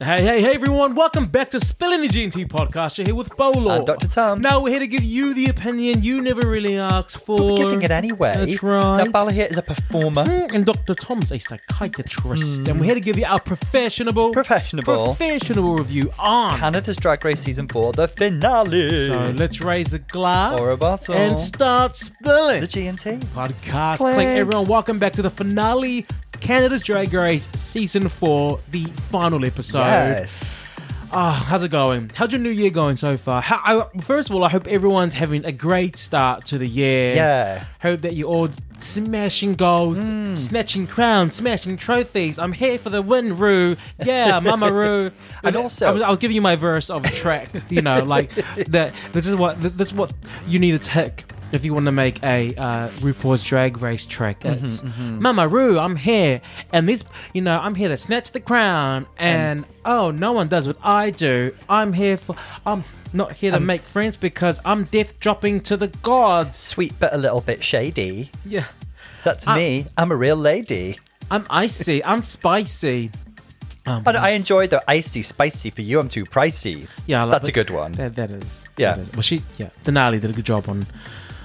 Hey, hey, hey, everyone! Welcome back to Spilling the G&T podcast. You're here with Paulo. And Dr. Tom. Now we're here to give you the opinion you never really asked for. Giving it anyway. That's right. Now, Paulo here is a performer. Mm, And Dr. Tom's a psychiatrist. And we're here to give you our professional, Professional. professional review on. Canada's Drag Race Season 4, the finale. So let's raise a glass Or a bottle. and start spilling. the G&T. podcast. Click. Click. Everyone, welcome back to the finale, Canada's Drag Race Season 4, the final episode. Yes. Ah, how's it going? How's your new year going so far? How, I, first of all, I hope everyone's having a great start to the year. Yeah. Hope that you're all smashing goals, Hmm. snatching crowns, smashing trophies. I'm here for the win, Ru. Yeah, Mama Ru. And also- I was, I was giving you my verse of a track. You know, like that. This is what this is what you need to tick if you want to make a uh, RuPaul's Drag Race track. Mm-hmm, It's Mama Ru, I'm here, and this, you know, I'm here to snatch the crown. And, oh, no one does what I do. I'm here for. I'm not here to make friends because I'm death dropping to the gods. Sweet but a little bit shady. Yeah. That's I- me. I'm a real lady. I'm icy. I'm spicy. Um, And I enjoy the icy spicy. For you, I'm too pricey. yeah, I like That's a good one. That, that is. Yeah. that is. Well, she. Yeah. Denali did a good job on,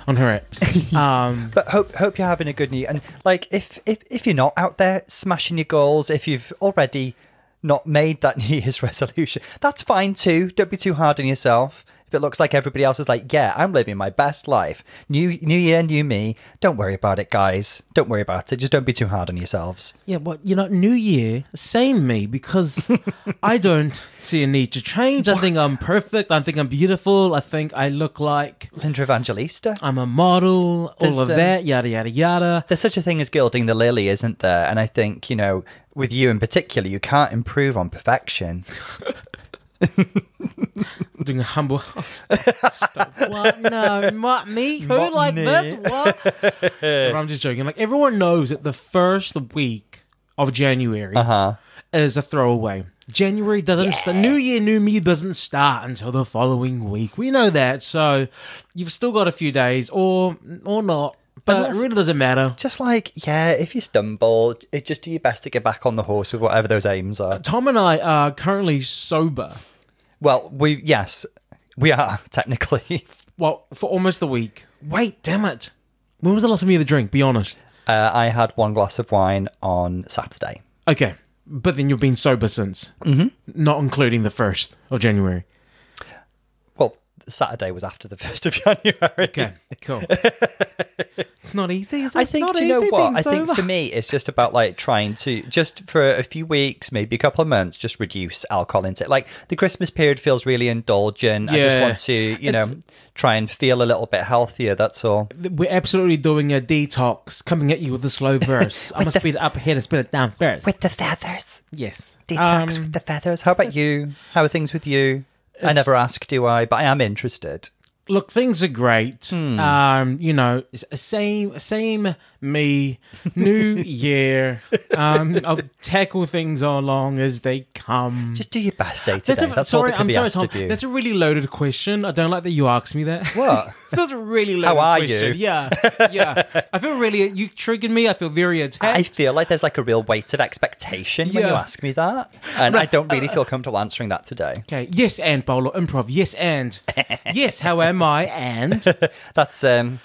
on her hips. um. But hope hope you're having a good new year. And like if if if you're not out there smashing your goals, if you've already not made that New Year's resolution, that's fine too. Don't be too hard on yourself. If it looks like everybody else is like, yeah, I'm living my best life. New New Year, new me. Don't worry about it, guys. Don't worry about it. Just don't be too hard on yourselves. Yeah, but you know, New Year, same me because I don't see a need to change. I think I'm perfect. I think I'm beautiful. I think I look like Linda Evangelista. I'm a model. All There's, of um, that, yada yada yada. There's such a thing as gilding the lily, isn't there? And I think, you know, with you in particular, you can't improve on perfection. doing a humble. Stop. what? No, what me? Who What like me? this? What? But I'm just joking. Like everyone knows that the first week of January Uh huh. is a throwaway. January doesn't start. New Year, New Me doesn't start until the following week. We know that. So you've still got a few days, or or not. But it really doesn't matter. Just like, yeah, if you stumble, it just do your best to get back on the horse with whatever those aims are. Tom and I are currently sober. Well, we, yes, we are technically. Well, for almost a week. Wait, damn it. When was the last time you had a drink? Be honest. Uh, I had one glass of wine on Saturday. Okay. But then you've been sober since. Mm-hmm. Not including the 1st of January. Saturday was after the 1st of January. Okay, cool. it's not easy. Is it? I It's think, do you know what? I think sober. for me, it's just about like trying to, just for a few weeks, maybe a couple of months, just reduce alcohol intake. Like the Christmas period feels really indulgent. I just want to, you know, try and feel a little bit healthier. That's all. We're absolutely doing a detox, coming at you with a slow verse. I'm going to speed it up here and speed it down first. With the feathers. yes. Detox Um, with the feathers. How about you? How are things with you? I never ask, do I? But I am interested. look, things are great. Hmm. Um, you know, same, same me, new year. Um, I'll tackle things along as they come. Just do your best day to day. That's all that can I'm be sorry, asked Tom. of you. That's a really loaded question. I don't like that you asked me that. What? That's a really loaded are question. you? Yeah, yeah. I feel really. You triggered me. I feel very attacked. I feel like there's like a real weight of expectation when you ask me that. And I don't really feel comfortable answering that today. Okay. Yes, and Paulo improv. Yes, and yes. How am I? And That's um,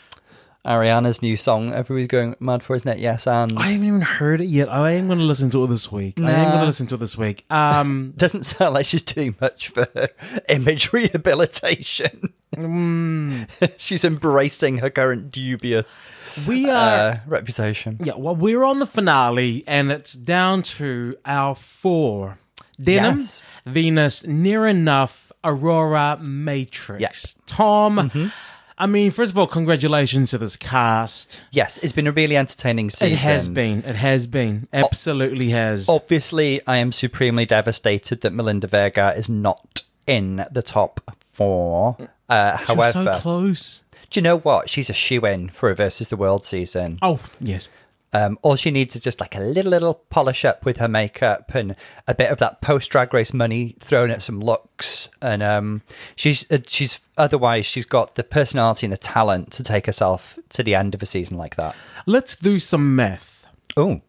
Ariana's new song. Everybody's going mad for, isn't it? Yes, and I haven't even heard it yet. I am going to listen to it this week. I am going to listen to it this week. Um, doesn't sound like she's doing much for image rehabilitation. Mm. she's embracing her current dubious we are. uh, reputation. yeah. Well, we're on the finale, and it's down to our four: Denim, Yes. Venus, Nearah Nuff, Aurora, Matrix. Yes. Tom. I mean, first of all, congratulations to this cast. Yes, it's been a really entertaining season. It has been. It has been. Absolutely has. Obviously, I am supremely devastated that Melinda Verga is not in the top four. Uh, however, so close. do you know what? She's a shoe in for a versus the world season. Oh yes. Um, all she needs is just like a little, little polish up with her makeup and a bit of that post drag race money thrown at some looks. And um, she's uh, she's otherwise she's got the personality and the talent to take herself to the end of a season like that. Let's do some math. Oh,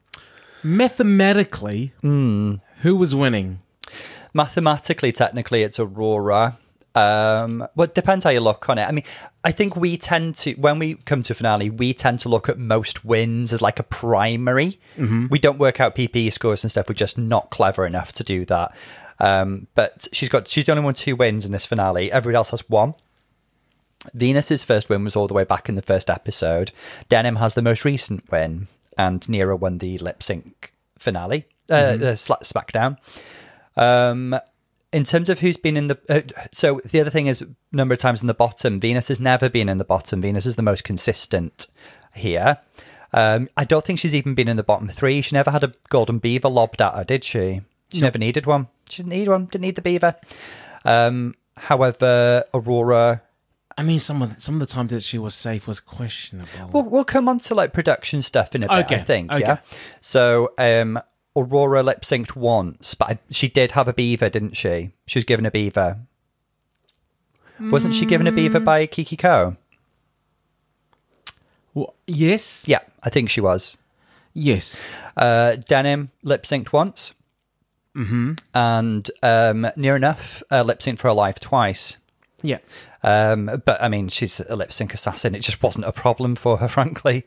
Mathematically, Hmm. who was winning? mathematically, technically, it's Aurora. Um, well, it depends how you look on it. I mean, I think we tend to, when we come to finale, we tend to look at most wins as like a primary. We don't work out PPE scores and stuff. We're just not clever enough to do that. Um, but she's got, she's the only one two wins in this finale. Everybody else has one. Venus's first win was all the way back in the first episode. Denim has the most recent win, and Nearah won the lip sync finale, uh, uh, Sla- SmackDown. Um, in terms of who's been in the, uh, so the other thing is number of times in the bottom. Venus has never been in the bottom. Venus is the most consistent here. Um, I don't think she's even been in the bottom three. She never had a golden beaver lobbed at her, did she? She never needed one. She didn't need one. Didn't need the beaver. Um, however, Aurora I mean, some of the, some of the times that she was safe was questionable. We'll, we'll come on to like production stuff in a bit, Okay, I think. okay. Yeah. So, um, Aurora lip synced once, but I, she did have a beaver, didn't she? She was given a beaver. Wasn't she given a beaver by Kiki Coe? Well, yes, Yeah, I think she was. yes. Uh, Denim lip synced once. Mm-hmm. And um, Nearah Nuff uh, lip synced for her life twice. Yeah. Um, but I mean, she's a lip sync assassin. It just wasn't a problem for her, frankly.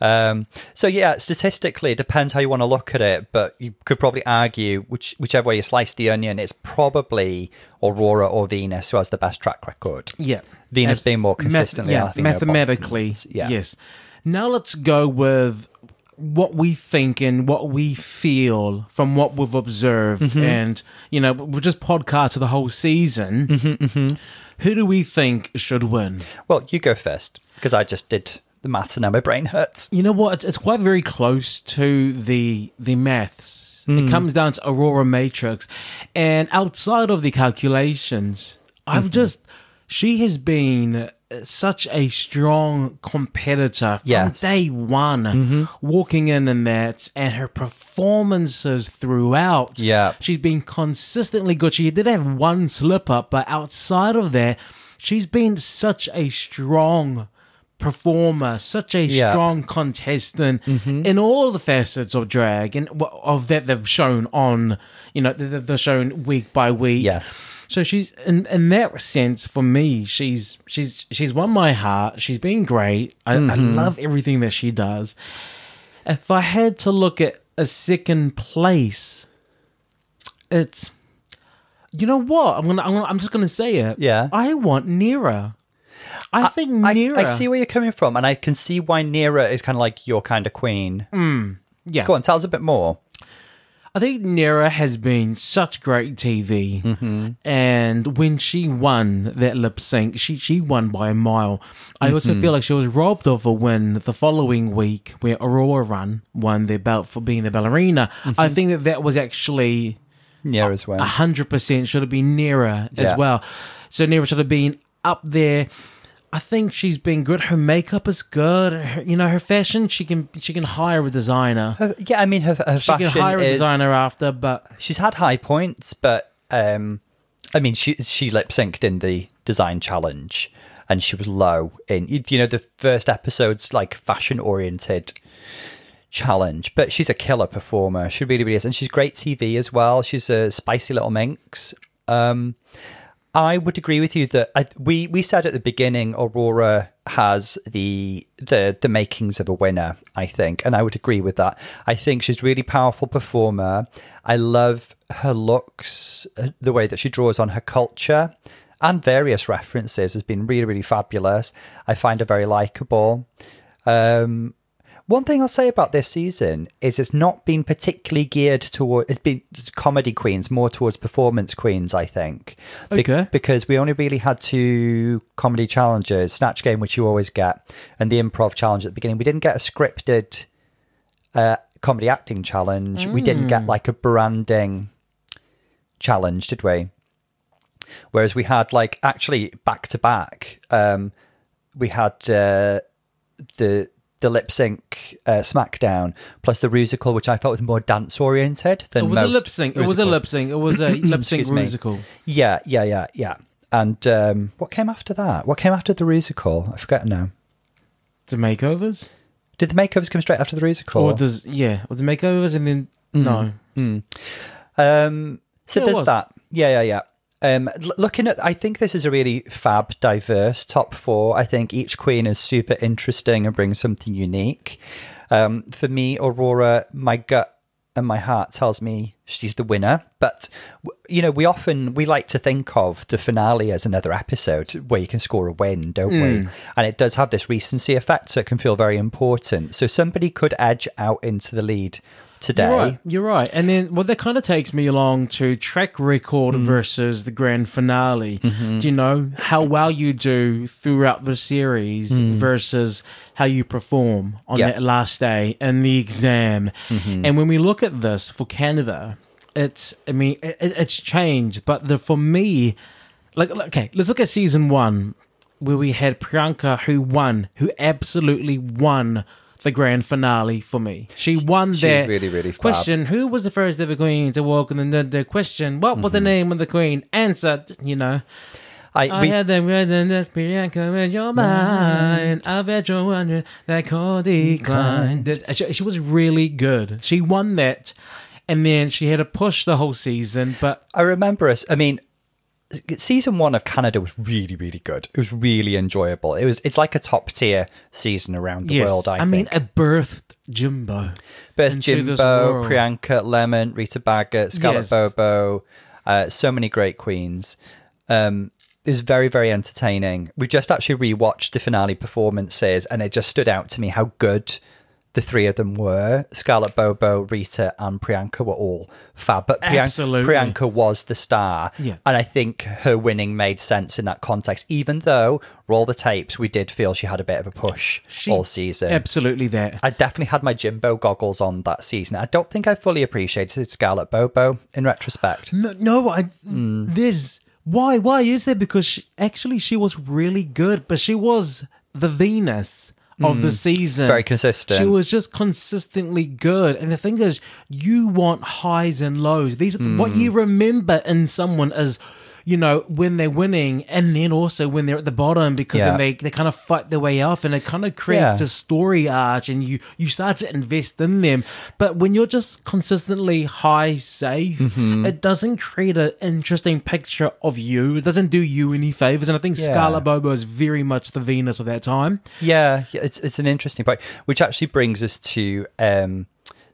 Um, so yeah, statistically, it depends how you want to look at it, but you could probably argue which, whichever way you slice the onion, it's probably Aurora or Venus who has the best track record. Yeah. Venus As being more math- consistently, yeah, I think, mathematically. Yeah. Yes. Now let's go with what we think and what we feel from what we've observed, Mm-hmm. and you know, we're just podcasted the whole season. Mm-hmm, Who do we think should win? Well, you go first because I just did the maths and now my brain hurts. You know what? It's, it's quite very close to the the maths. Hmm. It comes down to Aurora Matrix, and outside of the calculations, I've Mm-hmm. just she has been uh, such a strong competitor from Yes. Mm-hmm. day one, walking in and that, and her performances throughout. Yeah. she's been consistently good. She did have one slip up, but outside of that, she's been such a strong performer, such a Yeah. strong contestant mm-hmm. in all the facets of drag and of that they've shown on, you know, they've shown week by week. Yes. So she's in in that sense for me, she's she's she's won my heart. She's been great. I, I mm-hmm. love everything that she does. If I had to look at a second place, it's you know what I'm gonna I'm, gonna, I'm just gonna say it. Yeah. I want Nearah. I, think I, Nearah. I see where you're coming from, and I can see why Nearah is kind of like your kind of queen. yeah. Go on, tell us a bit more. I think Nearah has been such great TV, Mm-hmm. and when she won that lip sync, she she won by a mile. I also Mm-hmm. feel like she was robbed of a win the following week where Aurora Run won the belt for being the ballerina. Mm-hmm. I think that that was actually Nearah as well. hundred percent should have been Nearah as well. So Nearah should have been up there. I think she's been good. Her makeup is good. Her, you know, her fashion. She can she can hire a designer. Her- yeah, I mean, her, her She can hire a designer after, but She's had high points, but um, I mean, she she lip synced in the design challenge, and she was low in you, you know the first episode's like fashion oriented challenge. But she's a killer performer. She really really is, and she's great TV as well. She's a spicy little minx. Um, I would agree with you that I, we we said at the beginning Aurora has the the the makings of a winner. I think, and I would agree with that. I think she's a really powerful performer. I love her looks, uh, the way that she draws on her culture, and various references has been really really fabulous. I find her very likable. Um, one thing I'll say about this season is it's not been particularly geared toward it's been comedy queens, more towards performance queens, I think. Be- Okay. because we only really had two comedy challenges, Snatch Game, which you always get, and the improv challenge at the beginning. We didn't get a scripted uh, comedy acting challenge. We didn't get like a branding challenge, did we? Whereas we had like actually back to back, um, we had uh, the the lip sync uh, SmackDown plus the musical, which I felt was more dance oriented than It was a lip sync. It was a lip sync. It was a lip sync musical. Yeah, yeah, yeah, yeah. And um, what came after that? What came after the musical? I forget now. The makeovers, Did the makeovers come straight after the musical? or does yeah, or the makeovers, and then Mm. no. Um, so Yeah, there's that. Yeah, yeah, yeah. Um, looking at, I think this is a really fab, diverse top four. I think each queen is super interesting and brings something unique. Um, for me, Aurora, my gut and my heart tells me she's the winner. But you know, we often we like to think of the finale as another episode where you can score a win, don't we? And it does have this recency effect, so it can feel very important. So somebody could edge out into the lead today. You're right. You're right. And then, well, that kind of takes me along to track record Mm. versus the grand finale. Mm-hmm. Do you know how well you do throughout the series versus how you perform on Mm. Yeah. that last day and the exam? Mm-hmm. And when we look at this for Canada, it's, I mean, it- it's changed. But the, for me, like, okay, let's look at season one where we had Priyanka who won, who absolutely won the grand finale for me. She won She's that really, really fab. question. Who was the first ever queen to walk? in the, the question, what was the mm-hmm. name of the queen? Answer, you know. I, I we, had them written that Priyanka in your mind. I bet you're wondering that call declined. She, she was really good. She won that. And then she had to push the whole season, but I remember us. I mean, season one of Canada was really, really good. It was really enjoyable. It was. It's like a top tier season around the yes, world. I, I mean, think. it birthed Jimbo. Into Jimbo. Priyanka, Lemon, Rita Baga, Scarlett Yes. Bobo, uh, so many great queens. Um, it was very, very entertaining. We just actually rewatched the finale performances, and it just stood out to me how good the three of them were. Scarlett Bobo, Rita, and Priyanka were all fab. But Priyanka, Absolutely. Priyanka was the star. Yeah. And I think her winning made sense in that context, even though, roll the tapes, we did feel she had a bit of a push She- all season. Absolutely there. I definitely had my Jimbo goggles on that season. I don't think I fully appreciated Scarlett Bobo in retrospect. No, no I, Hmm. there's why why is there? Because she, actually she was really good, but she was the Venus of the season. Hmm. Very consistent. She was just consistently good, and the thing is, you want highs and lows. These are what Hmm. you remember in someone as. You know, when they're winning and then also when they're at the bottom because Yeah. then they, they kind of fight their way up and it kind of creates Yeah. a story arch and you, you start to invest in them. But when you're just consistently high safe, Mm-hmm. it doesn't create an interesting picture of you. It doesn't do you any favors. And I think Yeah. Scarlett Bobo is very much the Venus of that time. Yeah, yeah, it's it's an interesting point, which actually brings us to um,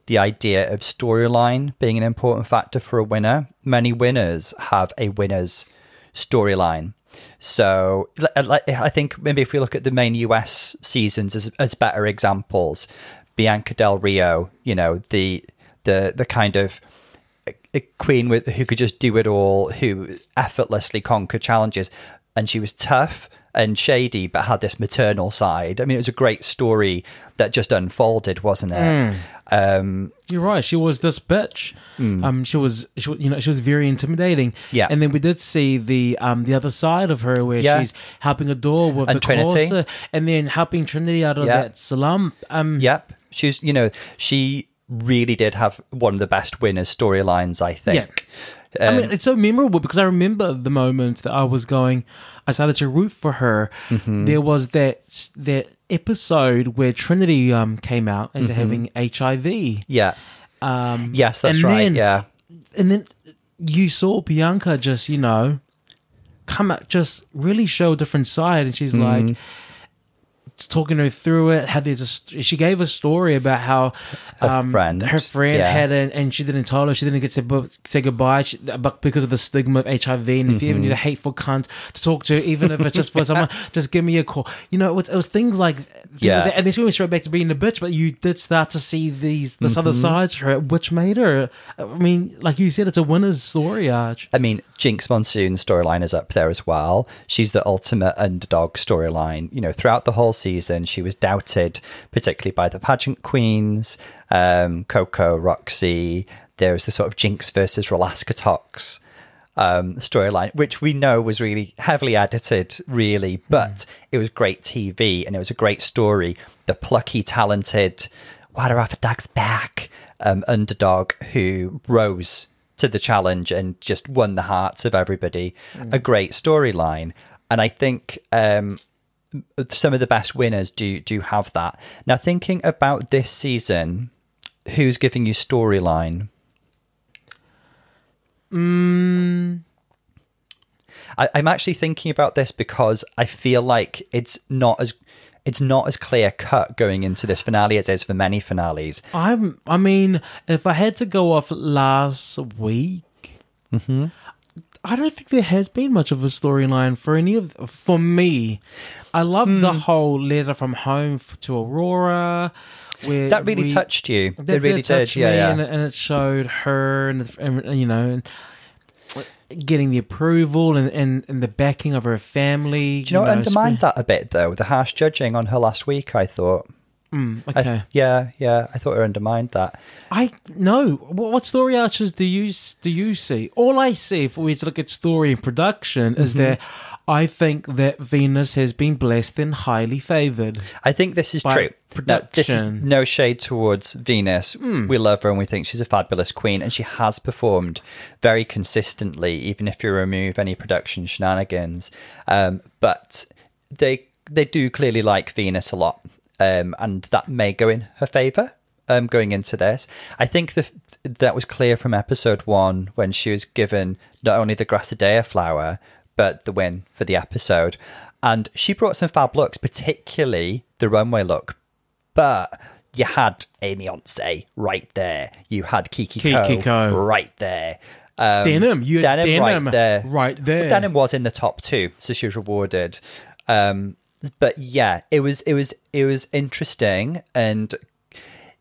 the idea of storyline being an important factor for a winner. Many winners have a winner's storyline. So, I think maybe if we look at the main US seasons as, as better examples, Bianca Del Rio, you know, the the the kind of a- queen with who could just do it all, who effortlessly conquered challenges, and she was tough and shady, but had this maternal side. I mean, it was a great story that just unfolded, wasn't it? Um, You're right. She was this bitch. Um, she was, she was, you know, she was very intimidating. Mm. Yeah. And then we did see the um the other side of her where Yeah. she's helping Adore with And the Trinity. Corsa and then helping Trinity out of Yeah. that slump. Um, yep, she's you know she really did have one of the best winners storylines. I think. I Um, mean, it's so memorable because I remember the moment that I was going. I started to root for her. Mm-hmm. There was that that episode where Trinity um came out as Mm-hmm. having HIV. yeah. Um, Yes, that's and right. then- yeah. and then you saw Bianca just you know come out, just really show a different side, and she's Mm-hmm. like talking her through it. How there's a st- she gave a story about how Her um, friend, her friend yeah. had an, and she didn't tell her she didn't get to say goodbye she, but because of the stigma of HIV. And if you ever need Mm-hmm. a hateful cunt to talk to, even if it's just for someone, just give me a call. You know, it was, it was things like things Yeah. like and she went straight back to being a bitch. But you did start to see these this Mm-hmm. other sides to her, which made her. I mean, like you said, it's a winner's story arch. I mean, Jinkx Monsoon's storyline is up there as well. She's the ultimate underdog storyline. You know, throughout the whole season, she was doubted, particularly by the pageant queens, um, Coco, Roxy. There's the sort of Jinkx versus Rolaska Tox um, storyline, which we know was really heavily edited, really, but it was great TV and it was a great story. The plucky, talented, water off a duck's back um, underdog who rose to the challenge and just won the hearts of everybody. A great storyline. And I think um, some of the best winners do do have that. Now, thinking about this season, who's giving you storyline? I, I'm actually thinking about this because I feel like it's not as it's not as clear cut going into this finale as it is for many finales. I'm. I mean, if I had to go off last week, Mm-hmm. I don't think there has been much of a storyline for any of. For me, I love the Hmm. whole letter from home f- to Aurora. Where That really we- touched you. that it really did. Yeah, yeah. And, and it showed her, and, and you know, and getting the approval and, and, and the backing of her family. Do you know what undermined that a bit though? The harsh judging on her last week, I thought. Mm, I- okay. yeah, yeah, I thought it undermined that. I no. What, what story arches do you do you see? All I see, if we look at story and production, is Mm-hmm. that I think that Venus has been blessed and highly favored. I think this is true. No, this is production. no shade towards Venus. We love her and we think she's a fabulous queen, and she has performed very consistently, even if you remove any production shenanigans. Um, but they they do clearly like Venus a lot, um, and that may go in her favor. Um, going into this, I think the, that was clear from episode one when she was given not only the Grassadea flower, but the win for the episode. And she brought some fab looks, particularly the runway look. But you had Aimee Yonce right there. You had Kiki, Kiki Coe Ko. right there. Um, Denim, you had denim, denim right there. right there. Well, denim was in the top two, so she was rewarded. Um, but yeah, it was it was it was interesting, and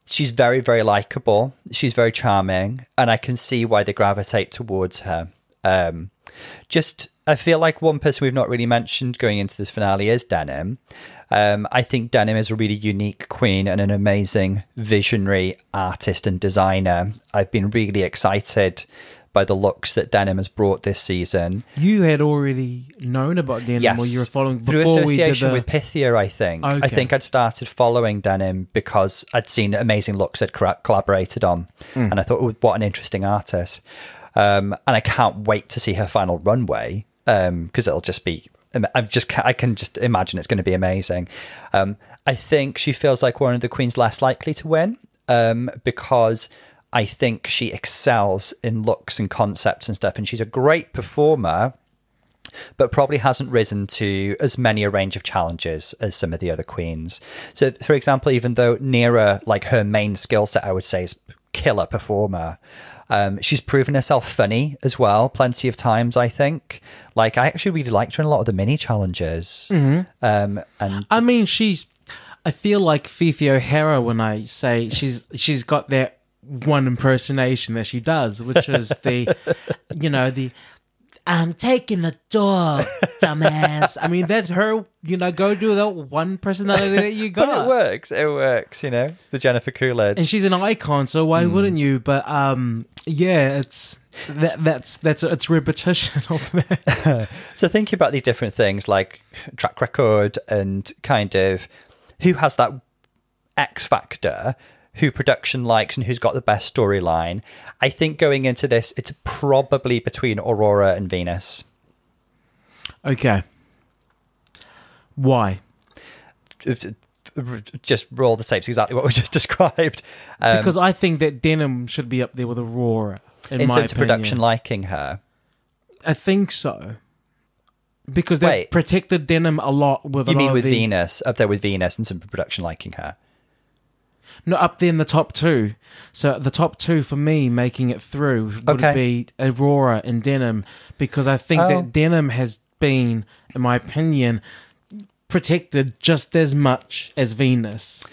she's very very likable. She's very charming, and I can see why they gravitate towards her. Um, just I feel like one person we've not really mentioned going into this finale is Denim. Um, I think Denim is a really unique queen and an amazing visionary artist and designer. I've been really excited by the looks that Denim has brought this season. You had already known about denim, Yes, or you were following through before we did association the. with Pythia. I think. I think I'd started following Denim because I'd seen amazing looks they'd collaborated on, Hmm. and I thought, oh, what an interesting artist. Um, and I can't wait to see her final runway because it'll just be. I'm just. I can just imagine it's going to be amazing. Um, I think she feels like one of the queens less likely to win um, because I think she excels in looks and concepts and stuff, and she's a great performer but probably hasn't risen to as many a range of challenges as some of the other queens. So, for example, even though Nearah, like her main skill set, I would say is killer performer. Um, she's proven herself funny as well, plenty of times. I think. Like, I actually really liked her in a lot of the mini challenges. Um, and I mean, she's. I feel like Phi Phi O'Hara when I say she's she's got that one impersonation that she does, which is the, you know, the. I'm taking the door, dumbass. I mean, that's her. You know, go do that one personality that you but got. it works. It works. You know, the Jennifer Coolidge. and she's an icon, so why wouldn't you? But um, yeah, it's that, that's that's it's repetition of that. So thinking about these different things like track record and kind of who has that X factor, who production likes and who's got the best storyline, I think going into this, it's probably between Aurora and Venus. Okay, why? Just roll the tapes, exactly what we just described. Um, Because I think that Denim should be up there with Aurora. In, in my terms of production liking her. I think so. Because they Wait. protected Denim a lot with. You mean with the, Venus, up there with Venus and some production liking her? No, up there in the top two. So the top two for me making it through would Okay. be Aurora and Denim because I think Oh. that Denim has been, in my opinion, protected just as much as Venus.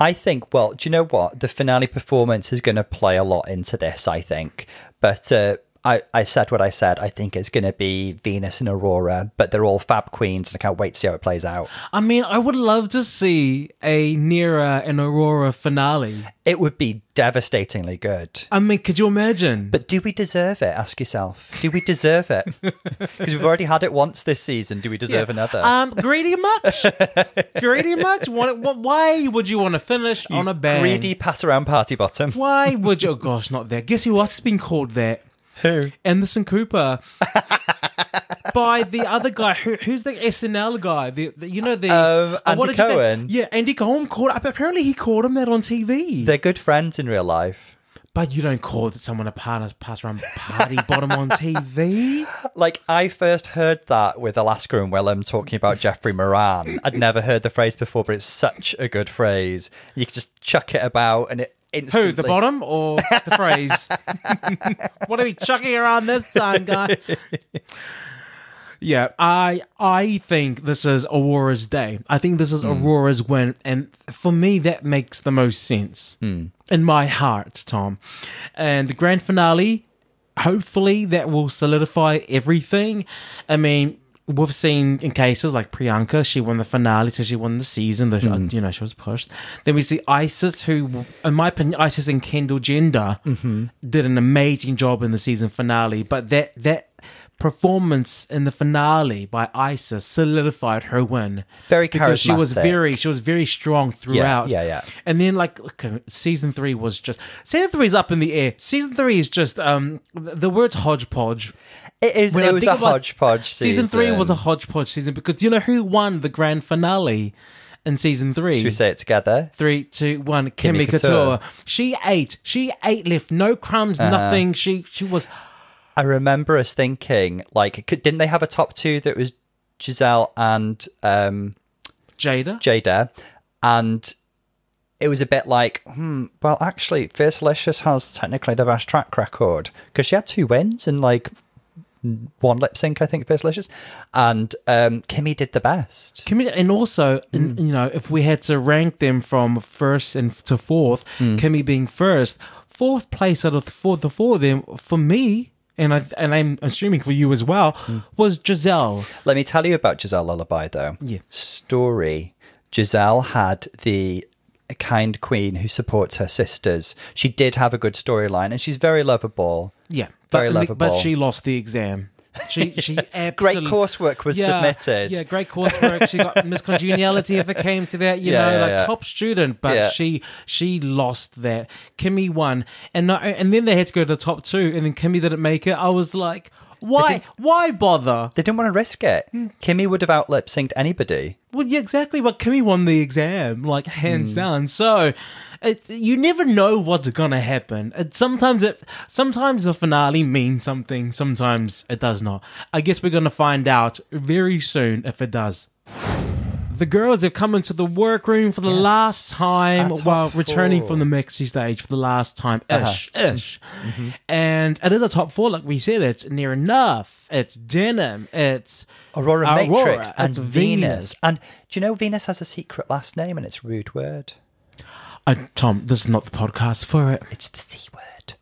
I think, well, do you know what? The finale performance is going to play a lot into this, I think. But uh, I, I said what I said. I think it's going to be Venus and Aurora, but they're all fab queens, and I can't wait to see how it plays out. I mean, I would love to see a Nearah and Aurora finale. It would be devastatingly good. I mean, could you imagine? But do we deserve it? Ask yourself. Do we deserve it? Because we've already had it once this season. Do we deserve another? Um, greedy much? greedy much? Why would you want to finish on a bang? Greedy pass around party bottom. Why would you? Oh gosh, not there. Guess who else has been called that? Who? Anderson Cooper. By the other guy, who, who's the SNL guy? The, the you know the Um, what Andy did you think? Cohen. Yeah, Andy Cohen called. Apparently, he called him that on TV. They're good friends in real life. But you don't call someone a partner pass around party bottom on TV. Like I first heard that with Alaska and Willam talking about Jeffrey Moran. I'd never heard the phrase before, but it's such a good phrase. You can just chuck it about and it instantly. Who, the bottom or the phrase? what are we chucking around this time, guy? Yeah, I I think this is Aurora's day. I think this is hmm. Aurora's win, and for me, that makes the most sense hmm. in my heart, Tom. And the grand finale, hopefully, that will solidify everything. I mean, we've seen in cases like Priyanka, she won the finale, so she won the season. The mm-hmm. you know she was pushed. Then we see Icesis, who, in my opinion, Icesis and Kendall Gender mm-hmm. did an amazing job in the season finale. But that that performance in the finale by Icesis solidified her win. Very because she was very she was very strong throughout. yeah, yeah. And then like okay, uh, season three was just season three is up in the air. Season three is just um the word's hodgepodge. It is. When it was a hodgepodge season. Season three was a hodgepodge season because do you know who won the grand finale in season three? Should we say it together? Three, two, one. Kimmy, Kimmy Couture. Couture. She ate. She ate left. No crumbs. Uh-huh. Nothing. She she was. I remember us thinking, like, could, didn't they have a top two that was Giselle and um, Jada. Jada? And it was a bit like, hmm, well, actually, Fiercalicious has technically the best track record because she had two wins and like one lip sync, I think, Fiercalicious. And um, Kimmy did the best. Kimmy, and also, Mm. you know, if we had to rank them from first and to fourth, Mm. Kimmy being first, fourth place out of the four, the four of them, for me, and I and I'm assuming for you as well, Mm. was Giselle. Let me tell you about Giselle Lullaby, though. Yeah. Story. Giselle had the kind queen who supports her sisters. She did have a good storyline, and she's very lovable. Yeah, Very but, but she lost the exam. She she Great coursework was submitted. Yeah, great coursework. She got Miss Congeniality if it came to that, you Yeah, know, yeah, like yeah. top student, but Yeah. she she lost that. Kimmy won, and not, and then they had to go to the top two, and then Kimmy didn't make it. I was like, why why bother? They didn't want to risk it. Hmm. Kimmy would have out lip synced anybody. Well, yeah, exactly. But Kimmy won the exam, like Hmm. hands down. So, it, you never know what's gonna happen. It, sometimes it, sometimes the finale means something. Sometimes it does not. I guess we're gonna find out very soon if it does. The girls have come into the workroom for the Yes, last time while returning four. from the Mexi stage for the last time ish, Uh-huh. ish. And it is a top four, like we said. It's Nearah Nuff. It's denim. It's Aurora, Aurora, Matrix and Venus. Venus. And do you know Venus has a secret last name and it's rude word? Uh, Tom, this is not the podcast for it. It's the C word.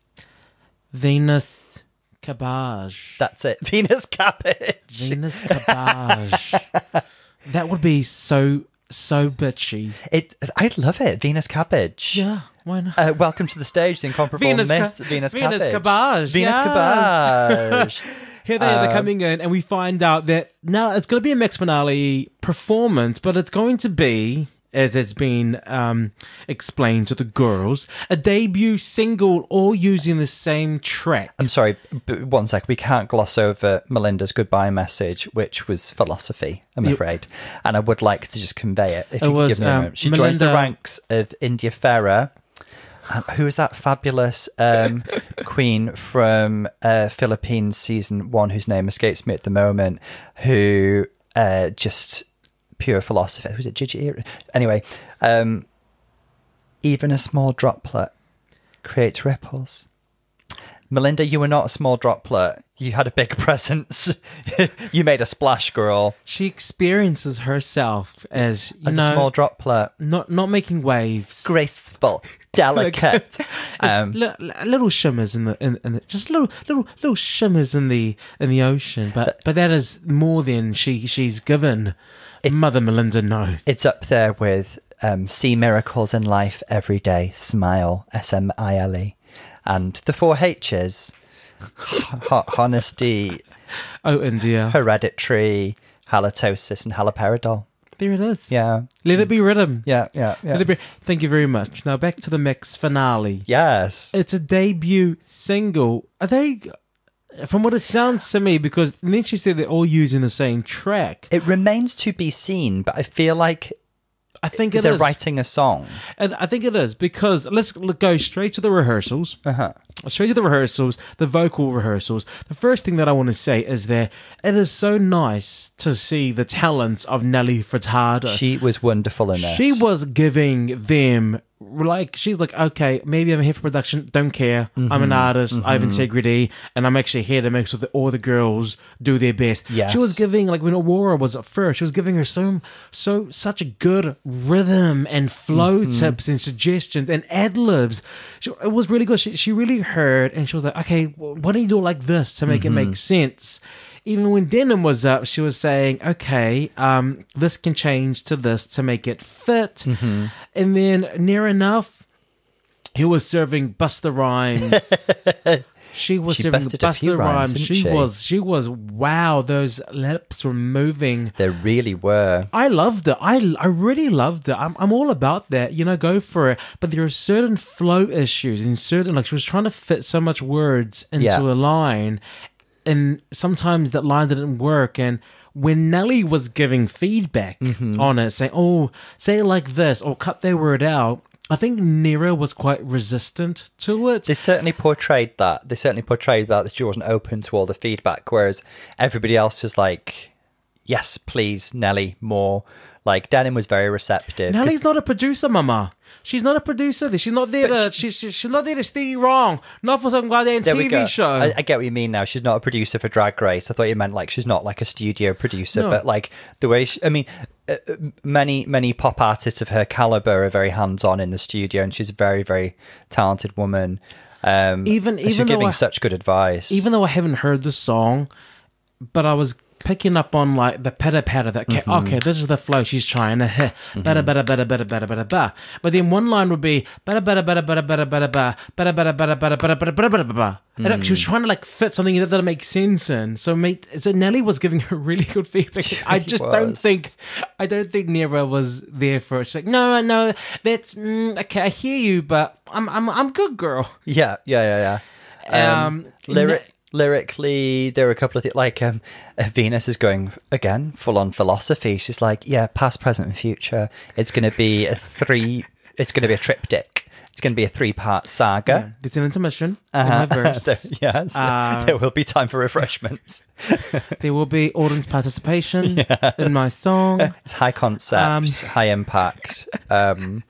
Venus Cabage. That's it. Venus Cabbage. Venus Cabage. that would be so so bitchy. It. I'd love it. Venus Cabbage. Yeah, why not? Uh, welcome to the stage, the incomparable Venus Ca- Venus, Venus Cabbage. Cabbage, Venus yes. Cabbage. Here they are, they're um, coming in, and we find out that now it's going to be a mix finale performance, but it's going to be, as it's been um, explained to the girls, a debut single, all using the same track. I'm sorry, one sec. We can't gloss over Melinda's goodbye message, which was philosophy, I'm Yep. afraid. And I would like to just convey it. If It you could was, give me a um, moment. She joins the ranks of India Ferrah. Who is that fabulous um, queen from uh, Philippines season one, whose name escapes me at the moment, who uh, just pure philosopher. Who's it Gigi? Anyway, um, even a small droplet creates ripples. Melinda, you were not a small droplet. You had a big presence. you made a splash, girl. She experiences herself as, As know, a small droplet. not, not making waves. Graceful, delicate. um, Li- li- little shimmers in the, in, in the just little little little shimmers in the in the ocean, but but that is more than she she's given. Mother Melinda, no. it's up there with um, see miracles in life every day. Smile, S M I L E, and the four H's: Ho- honesty, Oh, India, hereditary, halitosis, and haloperidol. there it is. Yeah, let it be rhythm. yeah, yeah, yeah. Let it be. Thank you very much. Now back to the mix finale. Yes. It's a debut single. Are they? From what it sounds to me, because she said they're all using the same track. It remains to be seen, but I feel like I think it they're is. writing a song. And I think it is because let's go straight to the rehearsals. Uh-huh. Straight to the rehearsals, the vocal rehearsals. The first thing that I want to say is that it is so nice to see the talents of Nelly Furtado. She was wonderful in this. She was giving them like she's like, okay, maybe I'm here for production. Don't care. I'm Mm-hmm. an artist. I have integrity, and I'm actually here to make sure that all the girls do their best. Yes. She was giving like when Aurora was at first, she was giving her so so such a good rhythm and flow Mm-hmm. tips and suggestions and ad libs. It was really good. She she really heard, and she was like, okay, well, what do you do like this to make it Mm-hmm. make sense? even when Denim was up, she was saying, okay, um, this can change to this to make it fit. Mm-hmm. And then Nearah Nuff, he was serving Busta Rhymes. she was She serving busted Busta rhymes, Rhymes. She, she? was, she was, wow, those lips were moving. They really were. I loved it. I, I really loved it. I'm, I'm all about that. You know, go for it. But there are certain flow issues and certain, like, she was trying to fit so much words into Yeah. a line. And sometimes that line didn't work. And when Nelly was giving feedback Mm-hmm. on it, saying, oh, say it like this or cut their word out, I think Nearah was quite resistant to it. They certainly portrayed that. They certainly portrayed that that she wasn't open to all the feedback, whereas everybody else was like, "Yes, please, Nelly, more." Like Denim was very receptive. Nelly's not a producer, Mama. She's not a producer. She's not there to. She, she, she's not there to steer you wrong. Not for some goddamn There we go. TV show. I, I get what you mean now. She's not a producer for Drag Race. I thought you meant like she's not like a studio producer, No. but like the way she, I mean, uh, uh, many many pop artists of her caliber are very hands on in the studio, and she's a very very talented woman. Um, Even- and she's even though giving I- such good advice. Even though I haven't heard the song, but I was picking up on like the pitter patter that ca- Mm-hmm. okay, this is the flow she's trying to hit. Better, better, better, better, better, better, better. But then one line would be better, better, better, better, better, better, better, better, better, better, better, better, better, better, better. And she Mm. was trying to like fit something that doesn't make sense in. So mate, so Nelly was giving her really good feedback. I just don't think, I don't think Nearah was there for it. She's like, no, no, that's mm, okay. I hear you, but I'm, I'm, I'm good, girl. yeah, yeah, yeah, yeah. Um, lyric, lyrically, there are a couple of things like um, Venus is going again full on philosophy. She's like, yeah, past, present, and future. It's going to be a three. It's going to be a triptych. It's going to be a three-part saga. There's an intermission in my verse. There- yes, Uh, there will be time for refreshments. There will be audience participation in my song. It's high concept, Um, high impact. Um,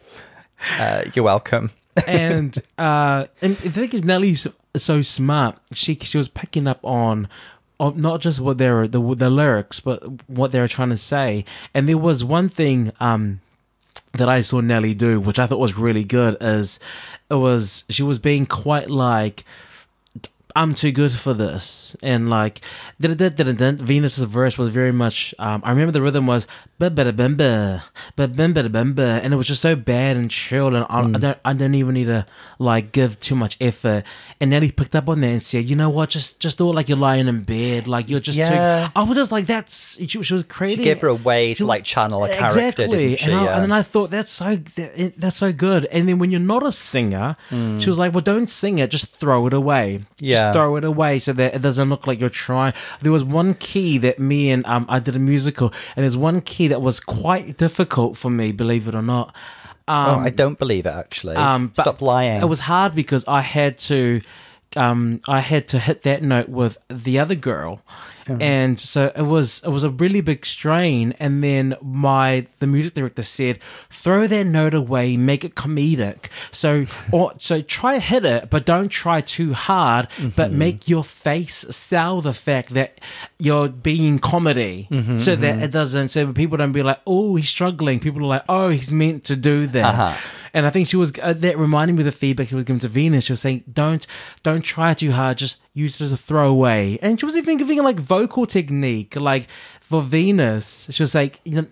uh, you're welcome. and uh and the thing is Nelly's so smart. She she was picking up on not just what they're the the lyrics, but what they were trying to say. And there was one thing um that I saw Nelly do, which I thought was really good, is it was she was being quite like I'm too good for this. And like, Venus's verse was very much, um, I remember the rhythm was, and it was just so bad and chill. And I, mm. I, hmm. don't, I don't even need to like give too much effort. And Nelly picked up on that and said, you know what, just just do like you're lying in bed. Like you're just yeah. too. I was just like, that's, she, she was crazy. She gave her a way to was, like channel a character. Exactly. And, I, yeah. and, then I thought, that's so, that, that's so good. And then when you're not a singer, mm. she hmm. was like, well, don't sing it, just throw it away. Yeah. Just throw it away so that it doesn't look like you're trying." There was one key that me and um I did a musical, and there's one key that was quite difficult for me, believe it or not. Um, oh, I don't believe it actually. um, Stop lying. It was hard because I had to, um, I had to hit that note with the other girl, and so it was it was a really big strain. And then my the music director said, "Throw that note away, make it comedic." So or so try hit it, but don't try too hard. But make your face sell the fact that you're being comedy, so that it doesn't. So people don't be like, "Oh, he's struggling." People are like, "Oh, he's meant to do that." Uh-huh. And I think she was uh, that reminding me of the feedback she was giving to Venus. She was saying, "Don't, don't try too hard. Just use it as a throwaway." And she was even giving like vocal technique, like for Venus. She was like, you know,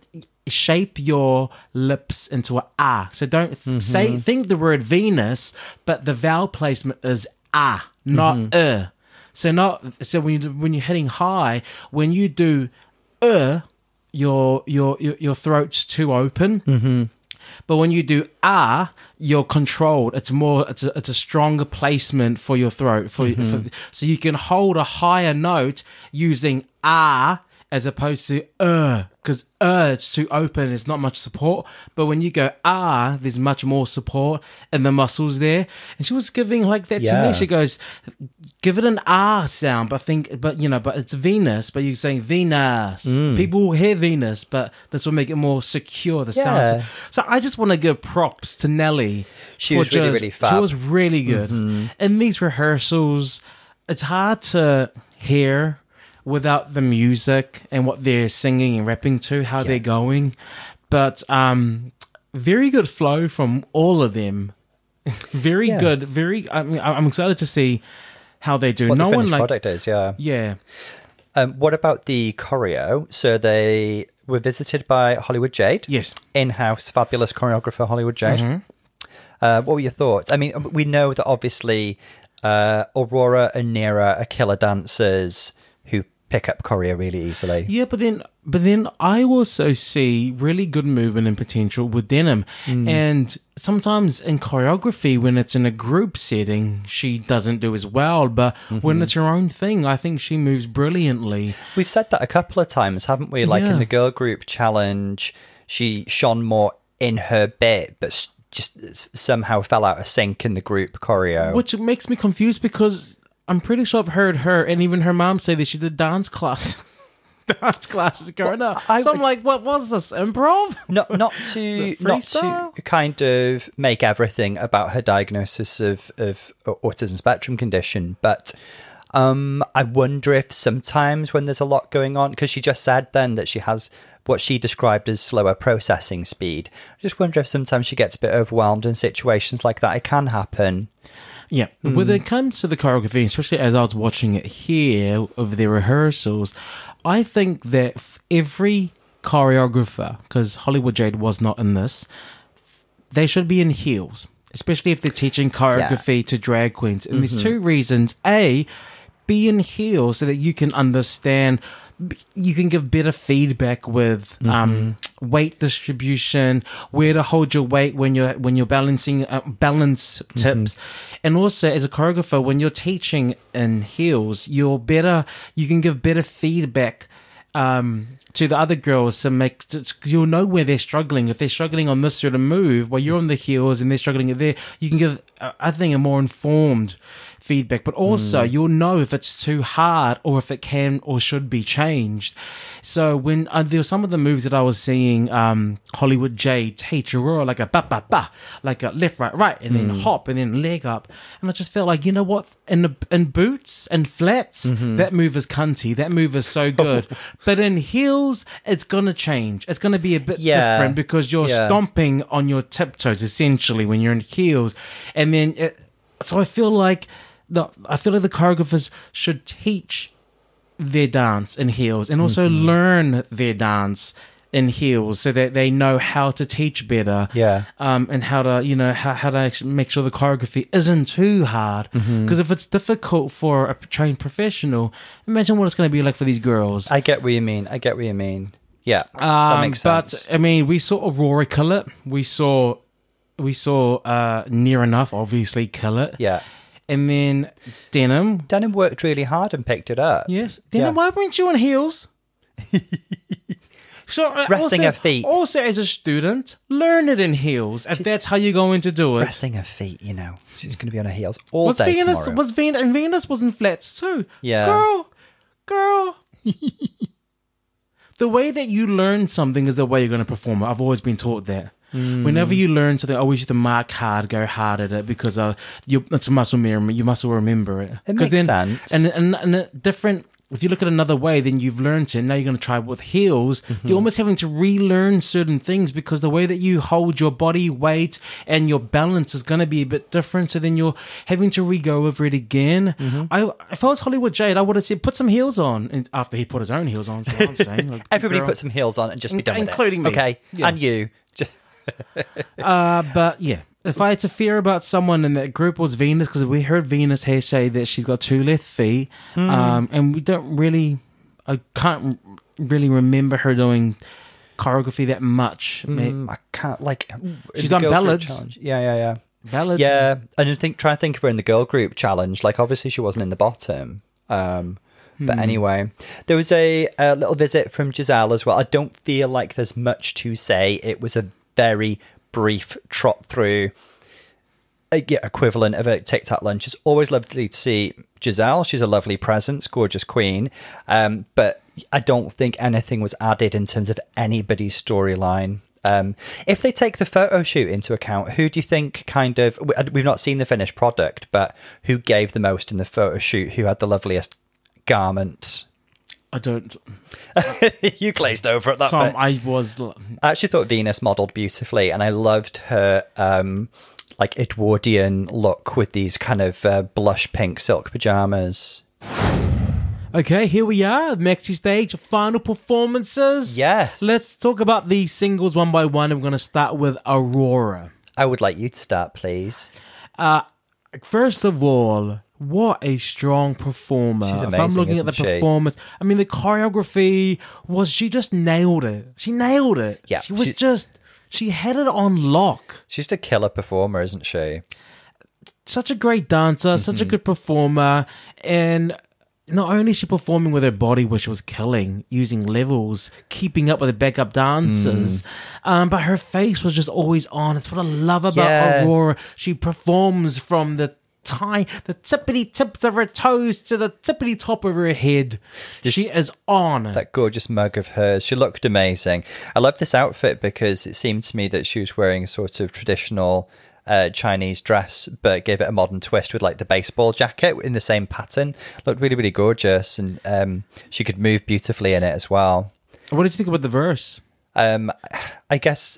"Shape your lips into a ah." So don't th- say think the word Venus, but the vowel placement is ah, not uh. So not so when you when you're hitting high, when you do uh, your your your, your throat's too open. Mm-hmm. But when you do ah, you're controlled. It's more. It's a, it's a stronger placement for your throat. For, for so you can hold a higher note using ah as opposed to uh, because uh, it's too open, it's not much support. But when you go ah, there's much more support and the muscles there. And she was giving like that to me. She goes, give it an ah sound, but think, but you know, but it's Venus, but you're saying Venus. Mm. People will hear Venus, but this will make it more secure. The Yeah. sound. So I just want to give props to Nelly. She was really, just- really She fab. Mm-hmm. was really good. In these rehearsals, it's hard to hear without the music and what they're singing and rapping to, how they're going. But um, very good flow from all of them. very Yeah. good. Very. I mean, I'm excited to see how they do. What no the one like. product is, yeah. Yeah. Um, what about the choreo? So they were visited by Hollywood Jade. Yes. in-house fabulous choreographer Hollywood Jade. Uh, what were your thoughts? I mean, we know that obviously uh, Aurora and Nearah are killer dancers pick up choreo really easily. Yeah, but then but then I also see really good movement and potential with Denim. Mm. And sometimes in choreography when it's in a group setting, she doesn't do as well, but when mm-hmm. it's her own thing, I think she moves brilliantly. We've said that a couple of times, haven't we? Like Yeah. in the girl group challenge, she shone more in her bit, but just somehow fell out of sync in the group choreo. Which makes me confused because I'm pretty sure I've heard her and even her mom say that she did dance class. dance classes growing up. I so I'm like, what was this? Improv? not not to not to kind of make everything about her diagnosis of of autism spectrum condition, but um, I wonder if sometimes when there's a lot going on, because she just said then that she has what she described as slower processing speed. I just wonder if sometimes she gets a bit overwhelmed in situations like that. It can happen. Yeah, when it hmm. comes to the choreography, especially as I was watching it here of the rehearsals, I think that every choreographer, because Hollywood Jade was not in this, they should be in heels, especially if they're teaching choreography to drag queens. And there's mm-hmm. two reasons: a, be in heels so that you can understand, you can give better feedback with um, mm-hmm. Weight distribution, where to hold your weight when you're when you're balancing uh, balance tips, and also as a choreographer when you're teaching in heels, you're better. You can give better feedback um, to the other girls to make you'll know where they're struggling. If they're struggling on this sort of move, while you're on the heels and they're struggling at there, you can give uh, I think a more informed feedback. But also you'll know if it's too hard or if it can or should be changed. So when uh, there were some of the moves that I was seeing, um, Hollywood Jade teach Aurora like a ba ba ba, like a left right right, and then hop and then leg up, and I just felt like you know what in the in boots and flats that move is cunty, that move is so good, but in heels it's gonna change. It's gonna be a bit Yeah. different because you're Yeah. stomping on your tiptoes essentially when you're in heels, and then it, so I feel like the I feel like the choreographers should teach their dance in heels and also Mm-hmm. learn their dance in heels so that they know how to teach better Yeah. um, and how to you know how, how to make sure the choreography isn't too hard because Mm-hmm. if it's difficult for a trained professional imagine what it's going to be like for these girls I get what you mean. I get what you mean. Yeah, that um, makes sense. But I mean, we saw Aurora kill it. We saw, we saw uh, Nearah Nuff, obviously kill it. yeah, And then Denim. Denim worked really hard and picked it up. Yes, Denim. Yeah. Why weren't you on heels? so uh, Resting also, her feet. Also, as a student, learn it in heels if that's how you're going to do it. Resting her feet, you know, she's going to be on her heels all was day Venus? tomorrow. Was Venus? And Venus was in flats too. Yeah. girl, girl. the way that you learn something is the way you're going to perform it. I've always been taught that. Hmm. Whenever you learn something, I always used to mark hard, go hard at it because uh, you, it's a muscle memory. You muscle remember it. It makes then, sense. And, and and a different. If you look at another way, then you've learned it. Now you're going to try it with heels. Mm-hmm. You're almost having to relearn certain things because the way that you hold your body weight and your balance is going to be a bit different. So then you're having to re-go over it again. Mm-hmm. I, if I was Hollywood Jade, I would have said put some heels on. And after he put his own heels on, I'm saying. Like, Everybody girl. put some heels on and just be done with including it. me. Okay, Yeah. and you. Just Uh, but yeah, if I had to fear about someone in that group was Venus because we heard Venus here say that she's got two left feet, Hmm. um, and we don't really, I can't really remember her doing choreography that much. Mm, I can't like. She's done ballads. Yeah, yeah, yeah. Ballads, Yeah, and I think try and think of her in the girl group challenge. Like obviously she wasn't in the bottom, um, But anyway, there was a, a little visit from Giselle as well. I don't feel like there's much to say. It was a very brief trot through yeah, equivalent of a Tic Tac lunch. It's always lovely to see Giselle. She's a lovely presence, gorgeous queen. Um, but I don't think anything was added in terms of anybody's storyline. Um, if they take the photo shoot into account, who do you think kind of we- we've not seen the finished product, but who gave the most in the photo shoot? Who had the loveliest garments? I don't. you glazed over at that. Tom, bit. I was. I actually thought Venus modelled beautifully, and I loved her um, like Edwardian look with these kind of uh, blush pink silk pajamas. Okay, here we are, Maxi stage, final performances. Yes. Let's talk about these singles one by one. I'm going to start with Aurora. I would like you to start, please. Uh, First of all, what a strong performer. She's if I'm amazing, looking at the she? performance, I mean, the choreography was, she just nailed it. She nailed it. Yeah, She was she- just, she had it on lock. She's just a killer performer, isn't she? such a great dancer, such Mm-hmm. a good performer, and not only is she performing with her body, which was killing, using levels, keeping up with the backup dancers, Mm. um, but her face was just always on. It's what I love about Yeah. Aurora. She performs from the tie, the tippity tips of her toes to the tippity top of her head. She is on. That gorgeous mug of hers. She looked amazing. I love this outfit because it seemed to me that she was wearing a sort of traditional uh, Chinese dress, but gave it a modern twist with like the baseball jacket in the same pattern. Looked really, really gorgeous, and um, she could move beautifully in it as well. what did you think about the verse? um i guess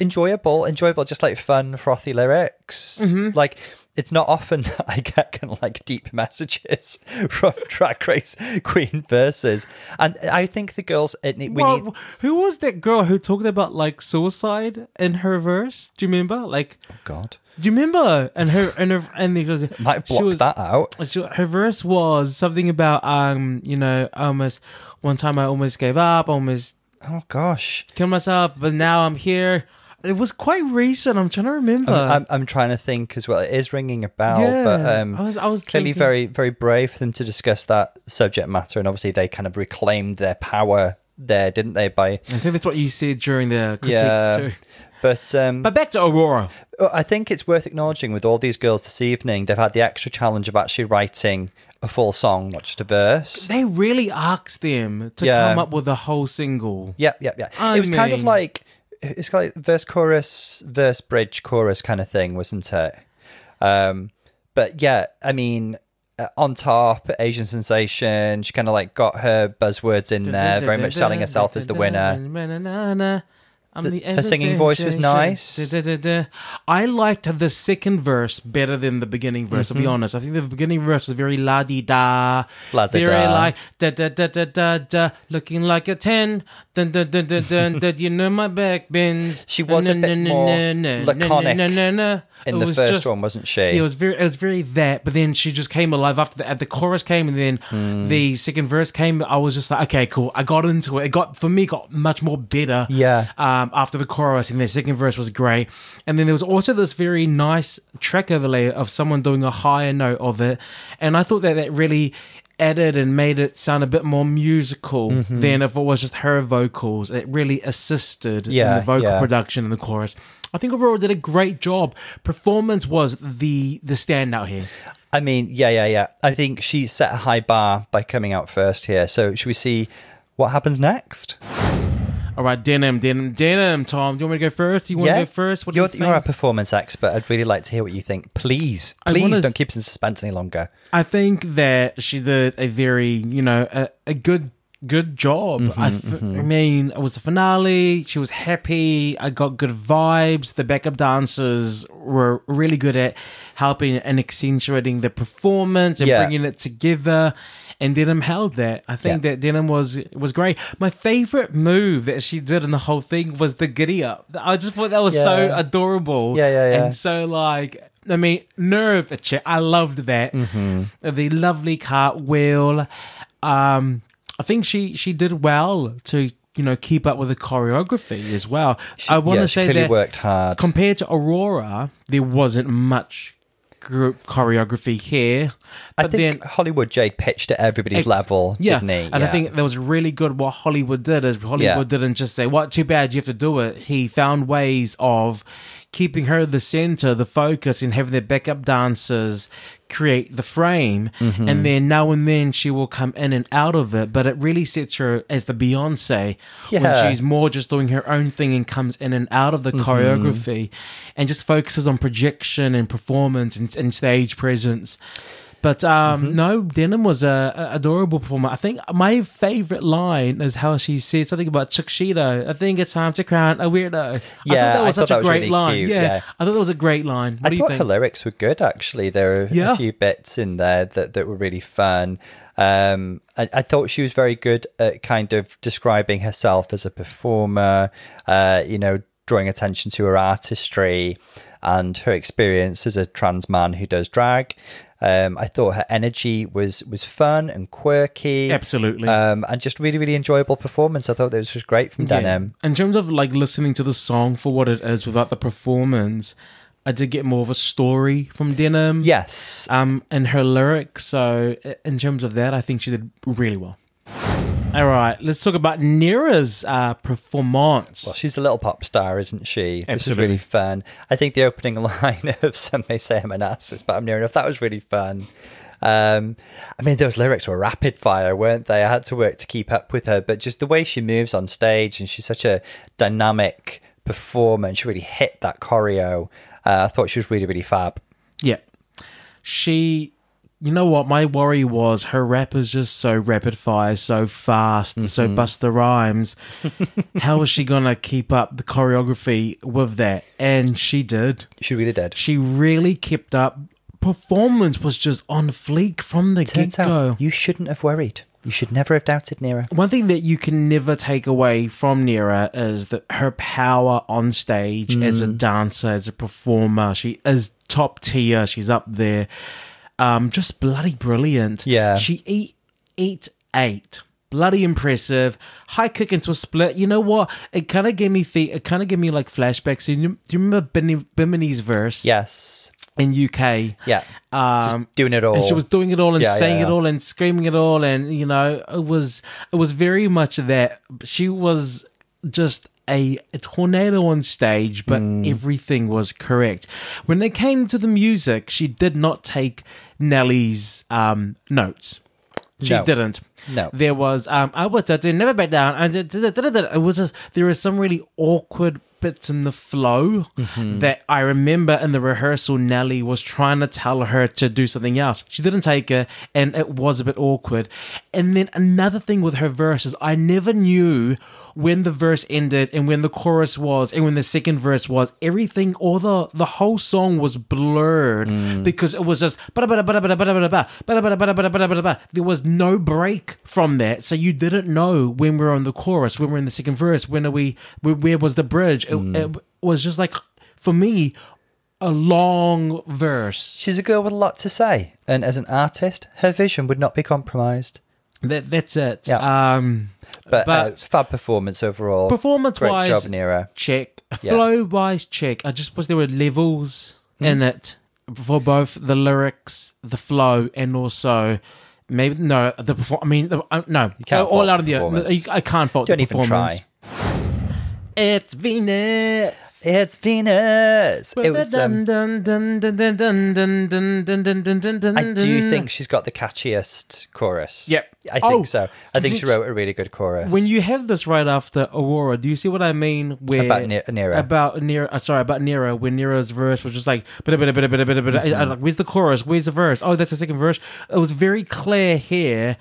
enjoyable enjoyable just like fun frothy lyrics like it's not often that i get kind of like deep messages from drag race queen verses and i think the girls it, we Well, need who was that girl who talked about like suicide in her verse? Do you remember? Like, oh god Do you remember? And her and her and was, might she block was- that out she- her verse was something about um you know almost one time I almost gave up, almost oh gosh killed myself, but now I'm here. It was quite recent. I'm trying to remember. I'm, I'm, I'm trying to think as well it is ringing a bell but Yeah, um I was- I was clearly thinking- very very brave for them to discuss that subject matter and obviously they kind of reclaimed their power there didn't they by I think that's what you said during the critiques yeah too. but um But back to Aurora. I think it's worth acknowledging with all these girls this evening, they've had the extra challenge of actually writing a full song, not just a verse. They really asked them to Yeah. come up with a whole single. Yep, yep, Yeah. I it was kind of like it's like verse, chorus, verse, bridge, chorus kind of thing, wasn't it? Um, but yeah, I mean, uh, on top, Asian sensation. She kind of like got her buzzwords in there, very much selling herself as the winner. The- her singing voice was nice. I liked the second verse better than the beginning verse. Mm-hmm. To be honest, I think the beginning verse was very la di da, La-di-da. very like da da da da da da, looking like a ten. Dun dun dun dun dun. dun you know my back bends. She was a bit more laconic in the first just- one, wasn't she? it was very, it was very that, but then she just came alive after the, the chorus came, and then Hmm. the second verse came. I was just like, okay, cool. I got into it. It got for me got much more better. Yeah. Um, after the chorus, and the second verse was great, and then there was also this very nice track overlay of someone doing a higher note of it, and I thought that that really added and made it sound a bit more musical Mm-hmm. than if it was just her vocals. It really assisted in the vocal yeah. production and the chorus. I think overall did a great job. Performance was the the standout here. I mean, yeah, yeah, yeah. I think she set a high bar by coming out first here. So, should we see what happens next? All right, denim, denim, denim. Tom, do you want me to go first? Do you want to go first? What do you're, you think? you're a performance expert. I'd really like to hear what you think. Please, please don't keep us in suspense any longer. I think that she did a very, you know, a, a good good job. Mm-hmm, I, f- I mean, it was a finale. She was happy. I got good vibes. The backup dancers were really good at helping and accentuating the performance and Yeah. bringing it together. And Denim held that. I think Yeah. that Denim was was great. My favorite move that she did in the whole thing was the giddy up. I just thought that was so adorable. Yeah, yeah, yeah. And so like I mean, nerve check. I loved that. Mm-hmm. The lovely cartwheel. Um, I think she she did well to you know keep up with the choreography as well. I want to she say that worked hard. compared to Aurora, there wasn't much group choreography here. I think then Hollywood Jade pitched at everybody's Ex- level, yeah, didn't he? and I think that was really good. What Hollywood did is Hollywood Yeah. didn't just say, "What? Too bad you have to do it." He found ways of keeping her the center, the focus, and having their backup dancers create the frame. Mm-hmm. And then now and then she will come in and out of it, but it really sets her as the Beyonce Yeah. when she's more just doing her own thing and comes in and out of the Mm-hmm. choreography, and just focuses on projection and performance and, and stage presence. But um, Mm-hmm. no, Denim was a, a adorable performer. I think my favorite line is how she said something about Tuxedo. I think it's time to crown a weirdo. Yeah, I thought that was I such thought a was great really line. cute, Yeah, yeah. I thought that was a great line. What I do you thought think? her lyrics were good, actually. There are Yeah. a few bits in there that, that were really fun. Um, I, I thought she was very good at kind of describing herself as a performer, uh, you know, drawing attention to her artistry and her experience as a trans man who does drag. Um, I thought her energy was was fun and quirky, Absolutely. um, and just really really enjoyable performance. I thought this was great from Yeah. Denim. In terms of like listening to the song for what it is without the performance, I did get more of a story from Denim. Yes, um, and her lyrics. So, in terms of that, I think she did really well. All right, let's talk about Nearah's uh, performance. Well, she's a little pop star, isn't she? This is really fun. I think the opening line of Some May Say I'm an Narcissist, but I'm Nearah Nuff. That was really fun. Um, I mean, those lyrics were rapid fire, weren't they? I had to work to keep up with her, but just the way she moves on stage and she's such a dynamic performer and she really hit that choreo. Uh, I thought she was really, really fab. yeah, she. You know what? My worry was her rap is just so rapid fire, so fast, and so Busta Rhymes. How is she gonna keep up the choreography with that? And she did. She really did. She really kept up. Performance was just on fleek from the get go. out you shouldn't have worried. You should never have doubted Nearah. One thing that you can never take away from Nearah is that her power on stage as Mm. a dancer, as a performer, she is top tier. She's up there. Um, just bloody brilliant. Yeah. She eat eat eight. Bloody impressive. High kick into a split. You know what? It kind of gave me fe- it kind of gave me like flashbacks. You, do you remember Bimini, Bimini's verse? Yes. In UK. Yeah. Um, Doing it all. and she was doing it all and Yeah, saying yeah, it all and screaming it all and you know it was it was very much that she was just a, a tornado on stage but Mm. everything was correct when it came to the music she did not take Nelly's um notes she No. didn't No. there was um I was never back down and it was just there is some really awkward bits in the flow Mm-hmm. that I remember in the rehearsal Nelly was trying to tell her to do something else. She didn't take it and it was a bit awkward. And then another thing with her verses, I never knew when the verse ended and when the chorus was and when the second verse was everything all the the whole song was blurred because it was just there was no break from that so you didn't know when we were on the chorus when we we're in the second verse when are we where, where was the bridge it, it was just like for me a long verse She's a girl with a lot to say, and as an artist, her vision would not be compromised. That that's it Yeah. um But, uh, But- it's fab performance overall. performance Great wise job, Nearah. check Yeah. flow wise check i just was there were levels Hmm. in it for both the lyrics the flow and also maybe no the perform i mean the- uh, no You can't all out of the i can't fault Don't the even performance try. it's venus it's penis. It was. Um, I do think she's got the catchiest chorus. Yep. I think oh, so. I think she wrote a really good chorus. When you have this right after Aurora, do you see what I mean? Where about ne- Nearah? About Nearah? Uh, sorry, about Nearah. When Nearah's verse was just like, bada, bada, bada, bada, bada, bada. Mm-hmm. like, where's the chorus? Where's the verse? Oh, that's the second verse. It was very clear here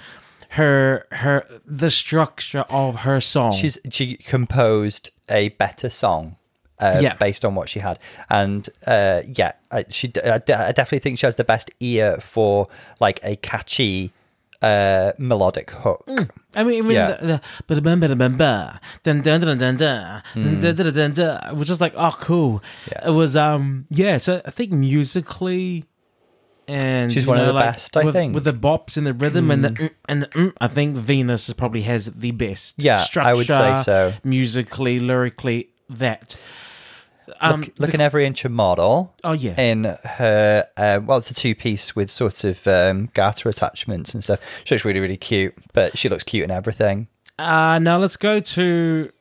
her her the structure of her song. She's she composed a better song uh, yeah. based on what she had. And uh, yeah, I, she—I definitely think she has the best ear for like a catchy uh, melodic hook. Mm. I mean, I mean yeah. the, which is like, oh, cool. Yeah. It was, um, yeah. So I think musically, and she's one know, of the like, best, I with, think, with the bops and the rhythm hmm. mm. and the and the, I think Venus probably has the best. Yeah, I would say so. Musically, lyrically, that. Um, Look, looking every inch a model. Oh, yeah. In her, um, well, it's a two piece with sort of um, garter attachments and stuff. She looks really, really cute, but she looks cute in everything. Uh, now let's go to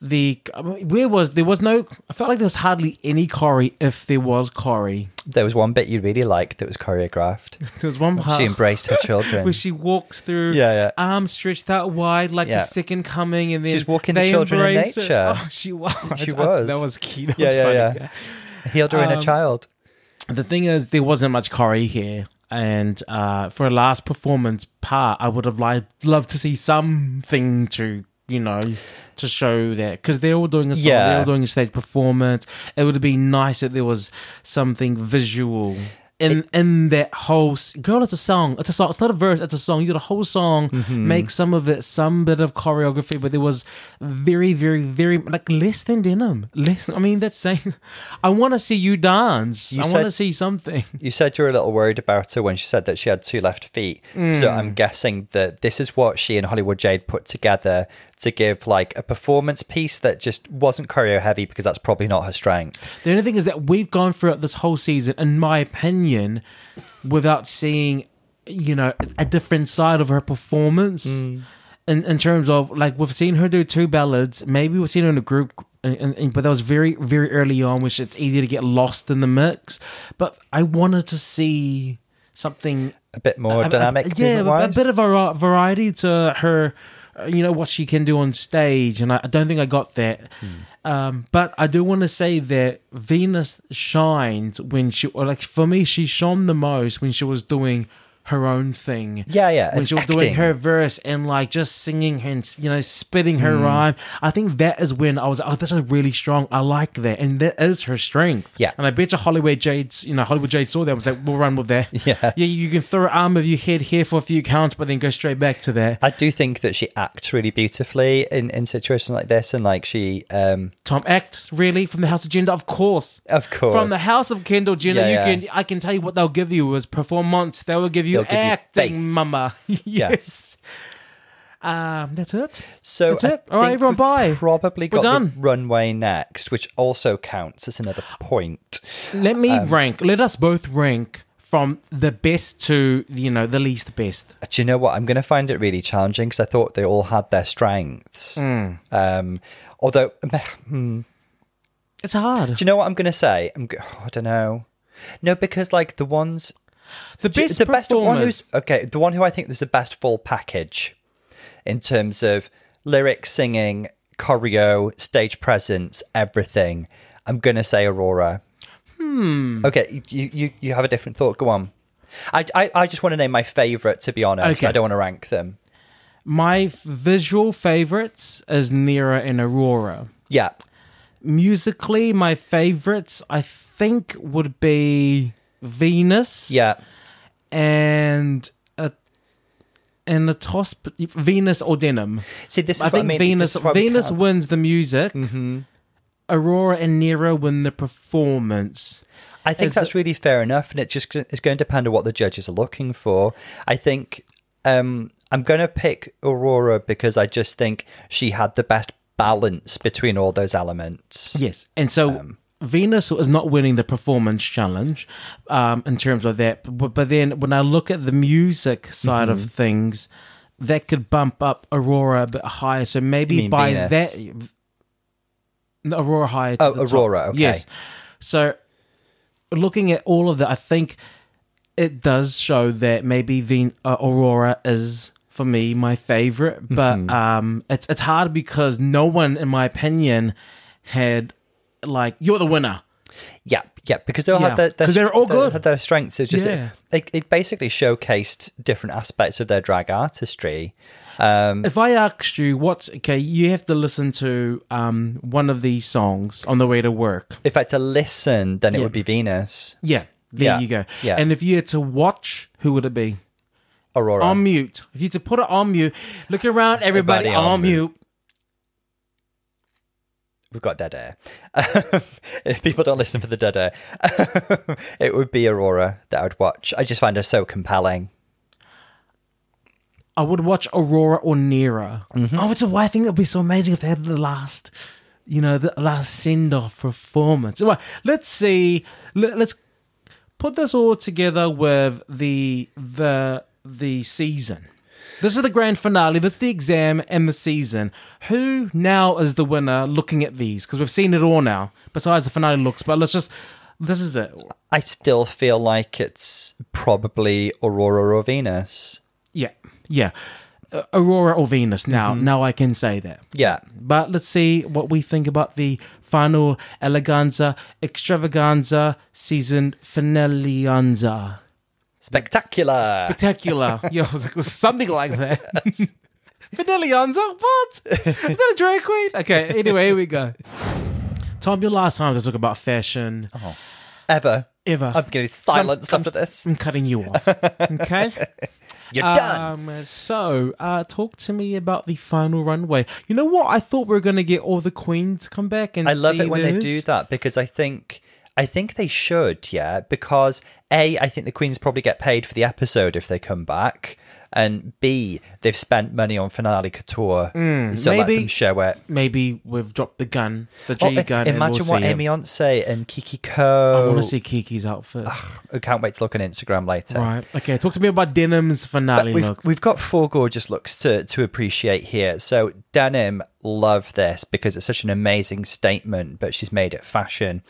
the I where was there was no. I felt like there was hardly any choreo if there was choreo. There was one bit you really liked that was choreographed. There was one part She embraced her children. where she walks through, Yeah, yeah. arms stretched out wide like Yeah. the second coming, and then She's walking the children in nature. Oh, she was. She I- was. That was cute. That Yeah, was yeah, funny. yeah. Healed her inner Um, child. The thing is, there wasn't much choreo here. And uh, for a last performance part, I would have liked loved to see something to you know to show that because they're all doing a song, Yeah. they're all doing a stage performance. It would have been nice if there was something visual in in that whole girl. It's a song. It's a song. It's not a verse. It's a song. You got a whole song. Mm-hmm. Make some of it some bit of choreography, but there was very, very, very like less than denim. Less. I mean, that's saying. I want to see you dance. You I want to see something. You said you were a little worried about her when she said that she had two left feet. So I'm guessing that this is what she and Hollywood Jade put together to give like a performance piece that just wasn't choreo heavy because that's probably not her strength. The only thing is that we've gone throughout this whole season, in my opinion, without seeing, you know, a different side of her performance. Mm. In, in terms of like we've seen her do two ballads, maybe we've seen her in a group, and, and- but that was very very early on, which it's easy to get lost in the mix. But I wanted to see something A bit more a- a- dynamic. yeah, a, a bit of a variety to her. Uh, You know what she can do on stage, and I, I don't think I got that. Um, but I do want to say that Venus shined when she, or like for me, she shone the most when she was doing her own thing. Yeah, yeah, When she was doing her verse and like just singing and you know spitting Mm. her rhyme. I think that is when I was, oh, this is really strong. I like that, and that is her strength. Yeah. and I bet you Hollywood Jade's, you know, Hollywood Jade saw that and was like, we'll run with that. Yes. Yeah, you can throw an arm of your head here for a few counts, but then go straight back to that. I do think that she acts really beautifully in, in situations like this, and like she, um, Tom acts really from the House of Gender, of course. of course, From the House of Kendall Jenner, Yeah, you yeah. can I can tell you what they'll give you is performance. They will give you You acting, mama. Yes. yes. Um, that's it. So That's I it. All right, everyone, bye. Probably We're got done. the runway next, which also counts as another point. Let me Um, rank. Let us both rank from the best to you know the least best. Do you know what? I'm going to find it really challenging because I thought they all had their strengths. Hmm. Um, although, hmm, It's hard. do you know what I'm going to say? I'm, oh, I don't know. No, because like the ones, The best the best one who's okay, the one who I think is the best full package in terms of lyrics, singing, choreo, stage presence, everything. I'm going to say Aurora. Hmm. Okay, you, you you have a different thought. Go on. I, I, I just want to name my favorite. To be honest, Okay. I don't want to rank them. My visual favorites is Nearah and Aurora. Yeah, musically my favorites i think would be venus yeah. and a and a toss venus or denim See, this is i what think I mean. venus This is why we venus wins the music Mm-hmm. aurora and Nearah win the performance I think Is that's it- really fair enough, and it just it's going to depend on what the judges are looking for. I think um, I'm going to pick Aurora because I just think she had the best balance between all those elements. yes and so Um, Venus is not winning the performance challenge um, in terms of that, but, but then when I look at the music side Mm-hmm. of things, that could bump up Aurora a bit higher. So maybe by Venus? that, Aurora higher. To Oh, the top. Aurora, okay. Yes. So looking at all of that, I think it does show that maybe Ven- uh, Aurora is for me my favorite, but Mm-hmm. um, it's it's hard because no one, in my opinion, had like you're the winner. Yeah, yeah, because they all Yeah, had their, their 'cause they're all their- good. had their strengths. It's just Yeah. it, it basically showcased different aspects of their drag artistry. Um, If I asked you what's okay, you have to listen to um one of these songs on the way to work. if I had to listen, then it Yeah. would be Venus, Yeah, there Yeah, you go. yeah. And if you had to watch, who would it be? Aurora. On mute. If you had to put it on mute, look around, everybody, Everybody on on mute. We've got dead air. if people don't listen for the dead air, it would be Aurora that I would watch. I just find her so compelling. I would watch Aurora or Nearah. Mm-hmm. Oh, it's a why I think it'd be so amazing if they had the last. you know, the last send off performance. Well, let's see. Let, let's put this all together with the the the season. This is the grand finale. This is the exam and the season. Who now is the winner? Looking at these because we've seen it all now. Besides the finale looks, but let's just. This is it. I still feel like it's probably Aurora or Venus. Yeah, yeah. Aurora or Venus. Now, mm-hmm. now I can say that. Yeah. But let's see what we think about the final eleganza, extravaganza, season finaleanza. Spectacular. Spectacular. yeah, it was, it was something like that. finaleanza? What? Is that a drag queen? Okay, anyway, here we go. Tom, your last time to talk about fashion Oh. Ever. ever. I'm getting silenced Some- after this. I'm cutting you off. Okay? You're done. Um, so, uh, talk to me about the final runway. You know what? I thought we were going to get all the queens to come back and I love it when they do that because I think I think they should, yeah, because A, I think the Queens probably get paid for the episode if they come back. And B, they've spent money on finale couture. so let Mm, maybe- them show it. Maybe we've dropped the gun, the Oh, G gun. and imagine we'll what. Aimee Yonce and Kiki Coe. I want to see Kiki's outfit. I can't wait to look on Instagram later. Right. Okay. Talk to me about Denim's finale We've, look. we've got four gorgeous looks to, to appreciate here. So denim, love this because it's such an amazing statement, but she's made it fashion.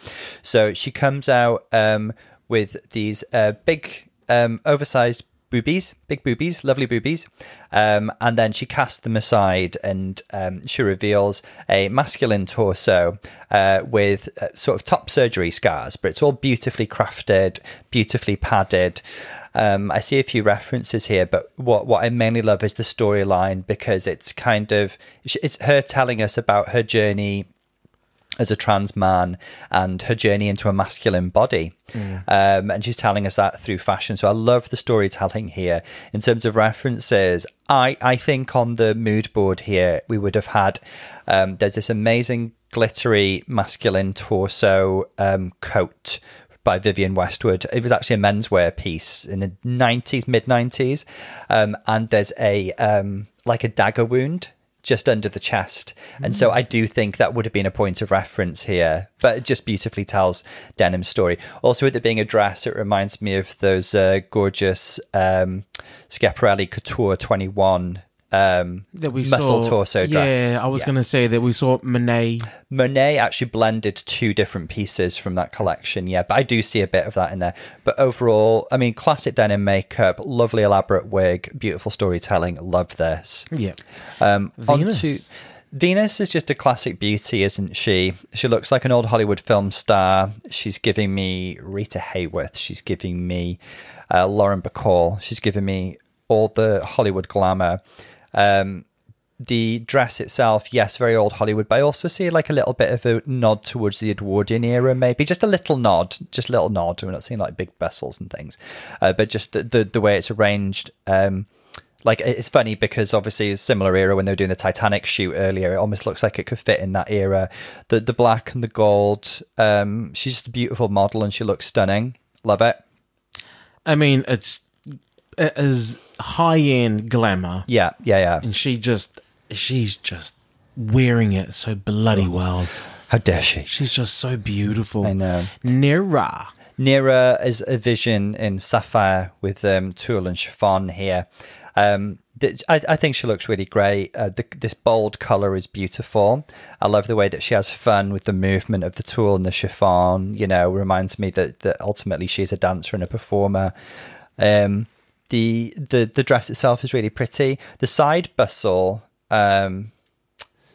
So she comes out um, with these uh, big, um, oversized boobies, big boobies, lovely boobies, um, and then she casts them aside and um, she reveals a masculine torso uh, with uh, sort of top surgery scars, but it's all beautifully crafted, beautifully padded. Um, I see a few references here, but what what I mainly love is the storyline because it's kind of it's her telling us about her journey as a trans man and her journey into a masculine body. Um, and she's telling us that through fashion. So I love the storytelling here. In terms of references, I, I think on the mood board here, we would have had um, there's this amazing glittery masculine torso um, coat by Vivienne Westwood. It was actually a menswear piece in the 90s, mid 90s. Um, and there's a um, like a dagger wound just under the chest. And so I do think that would have been a point of reference here, but it just beautifully tells Denim's story. Also, with it being a dress, it reminds me of those uh, gorgeous um, Schiaparelli Couture 21 um, that we muscle saw. torso dress. Yeah, I was going to say that we saw Monet. Monet actually blended two different pieces from that collection, yeah, but I do see a bit of that in there. But overall, I mean, classic denim makeup, lovely elaborate wig, beautiful storytelling. Love this. Yeah. Um, Venus. onto- Venus is just a classic beauty, isn't she? She looks like an old Hollywood film star. She's giving me Rita Hayworth. She's giving me uh, Lauren Bacall. She's giving me all the Hollywood glamour. Um, the dress itself, yes, very old Hollywood, but I also see like a little bit of a nod towards the Edwardian era, maybe just a little nod, just a little nod. We're not seeing like big bustles and things, uh, but just the, the the way it's arranged. Um, like it's funny because obviously it's a similar era when they were doing the Titanic shoot earlier. It almost looks like it could fit in that era. The the black and the gold. Um, she's just a beautiful model and she looks stunning. Love it. I mean, it's is high end glamour, Yeah, yeah, yeah. and she just she's just wearing it so bloody well. How dare she? She's just so beautiful. I know. Nearah. Nearah is a vision in sapphire with um, tulle and chiffon here. Um, I, I think she looks really great. Uh, the, this bold color is beautiful. I love the way that she has fun with the movement of the tulle and the chiffon. You know, reminds me that, that ultimately she's a dancer and a performer. Um, the the the dress itself is really pretty. The side bustle, um,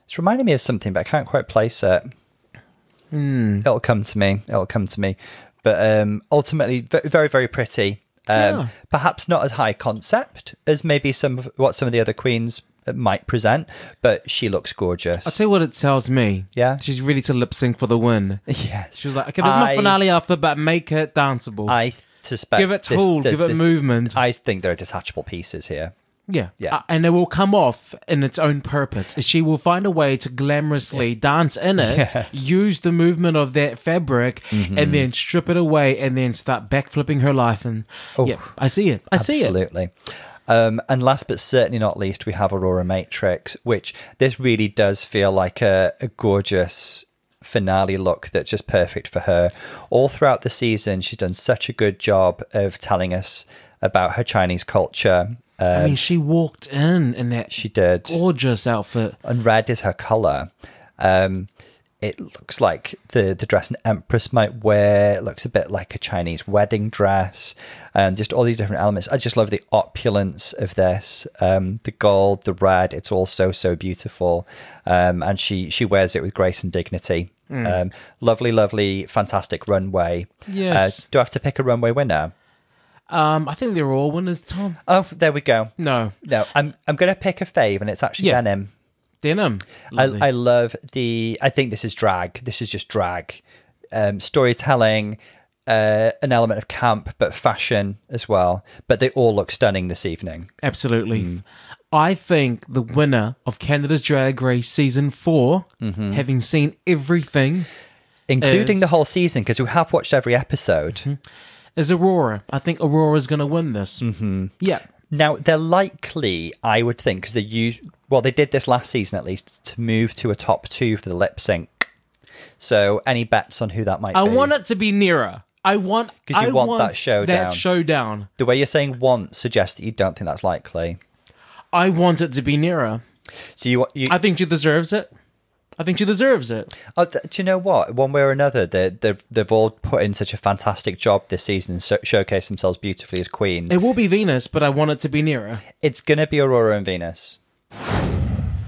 it's reminding me of something, but I can't quite place it. It'll come to me. It'll come to me. But um, ultimately, very, very pretty. Um, Yeah. Perhaps not as high concept as maybe some of what some of the other queens might present, but she looks gorgeous. I'll tell you what it tells me. Yeah? She's ready to lip sync for the win. yes, She was like, okay, there's my finale after, but make it danceable. I suspect. give it tool, give it this- movement. I think there are detachable pieces here. yeah. Yeah. Uh, and it will come off in its own purpose. She will find a way to glamorously dance in it, Yes. Mm-hmm. use the movement of that fabric, and then strip it away and then start backflipping her life. And Oh. yeah, I see it. I see it. Absolutely. Um, and last but certainly not least, we have Aurora Matrix, which this really does feel like a, a gorgeous finale look that's just perfect for her. All throughout the season, she's done such a good job of telling us about her Chinese culture. Um, I mean, she walked in in that she did. gorgeous outfit. and red is her color. Um, it looks like the the dress an empress might wear. It looks a bit like a Chinese wedding dress, and just all these different elements. I just love the opulence of this. Um, the gold, the red. It's all so so beautiful, um, and she she wears it with grace and dignity. Um, lovely, lovely, fantastic runway. Yes. Uh, do I have to pick a runway winner? Um, I think they're all winners, Tom. Oh, there we go. No, No, I'm I'm gonna pick a fave, and it's actually Yeah. denim. denim. I, Lovely. I love the. I think this is drag. This is just drag, um, storytelling, uh, an element of camp, but fashion as well. But they all look stunning this evening. Absolutely. Hmm. I think the winner of Canada's Drag Race season 4 Mm-hmm. having seen everything, Including Is- the whole season, because we have watched every episode. is Aurora. I think Aurora's going to win this. Mm-hmm. Yeah. Now they're likely, I would think, because they use well, they did this last season at least to move to a top two for the lip sync. So, any bets on who that might I be? I want it to be Nearah. I want because you I want that showdown. That showdown. The way you're saying "want" suggests that you don't think that's likely. I want it to be Nearah. So you, you I think she deserves it. I think she deserves it. Oh, do you know what? One way or another, they, they've, they've all put in such a fantastic job this season and so- showcased themselves beautifully as queens. It will be Venus, but I want it to be Nearah. it's going to be Aurora and Venus.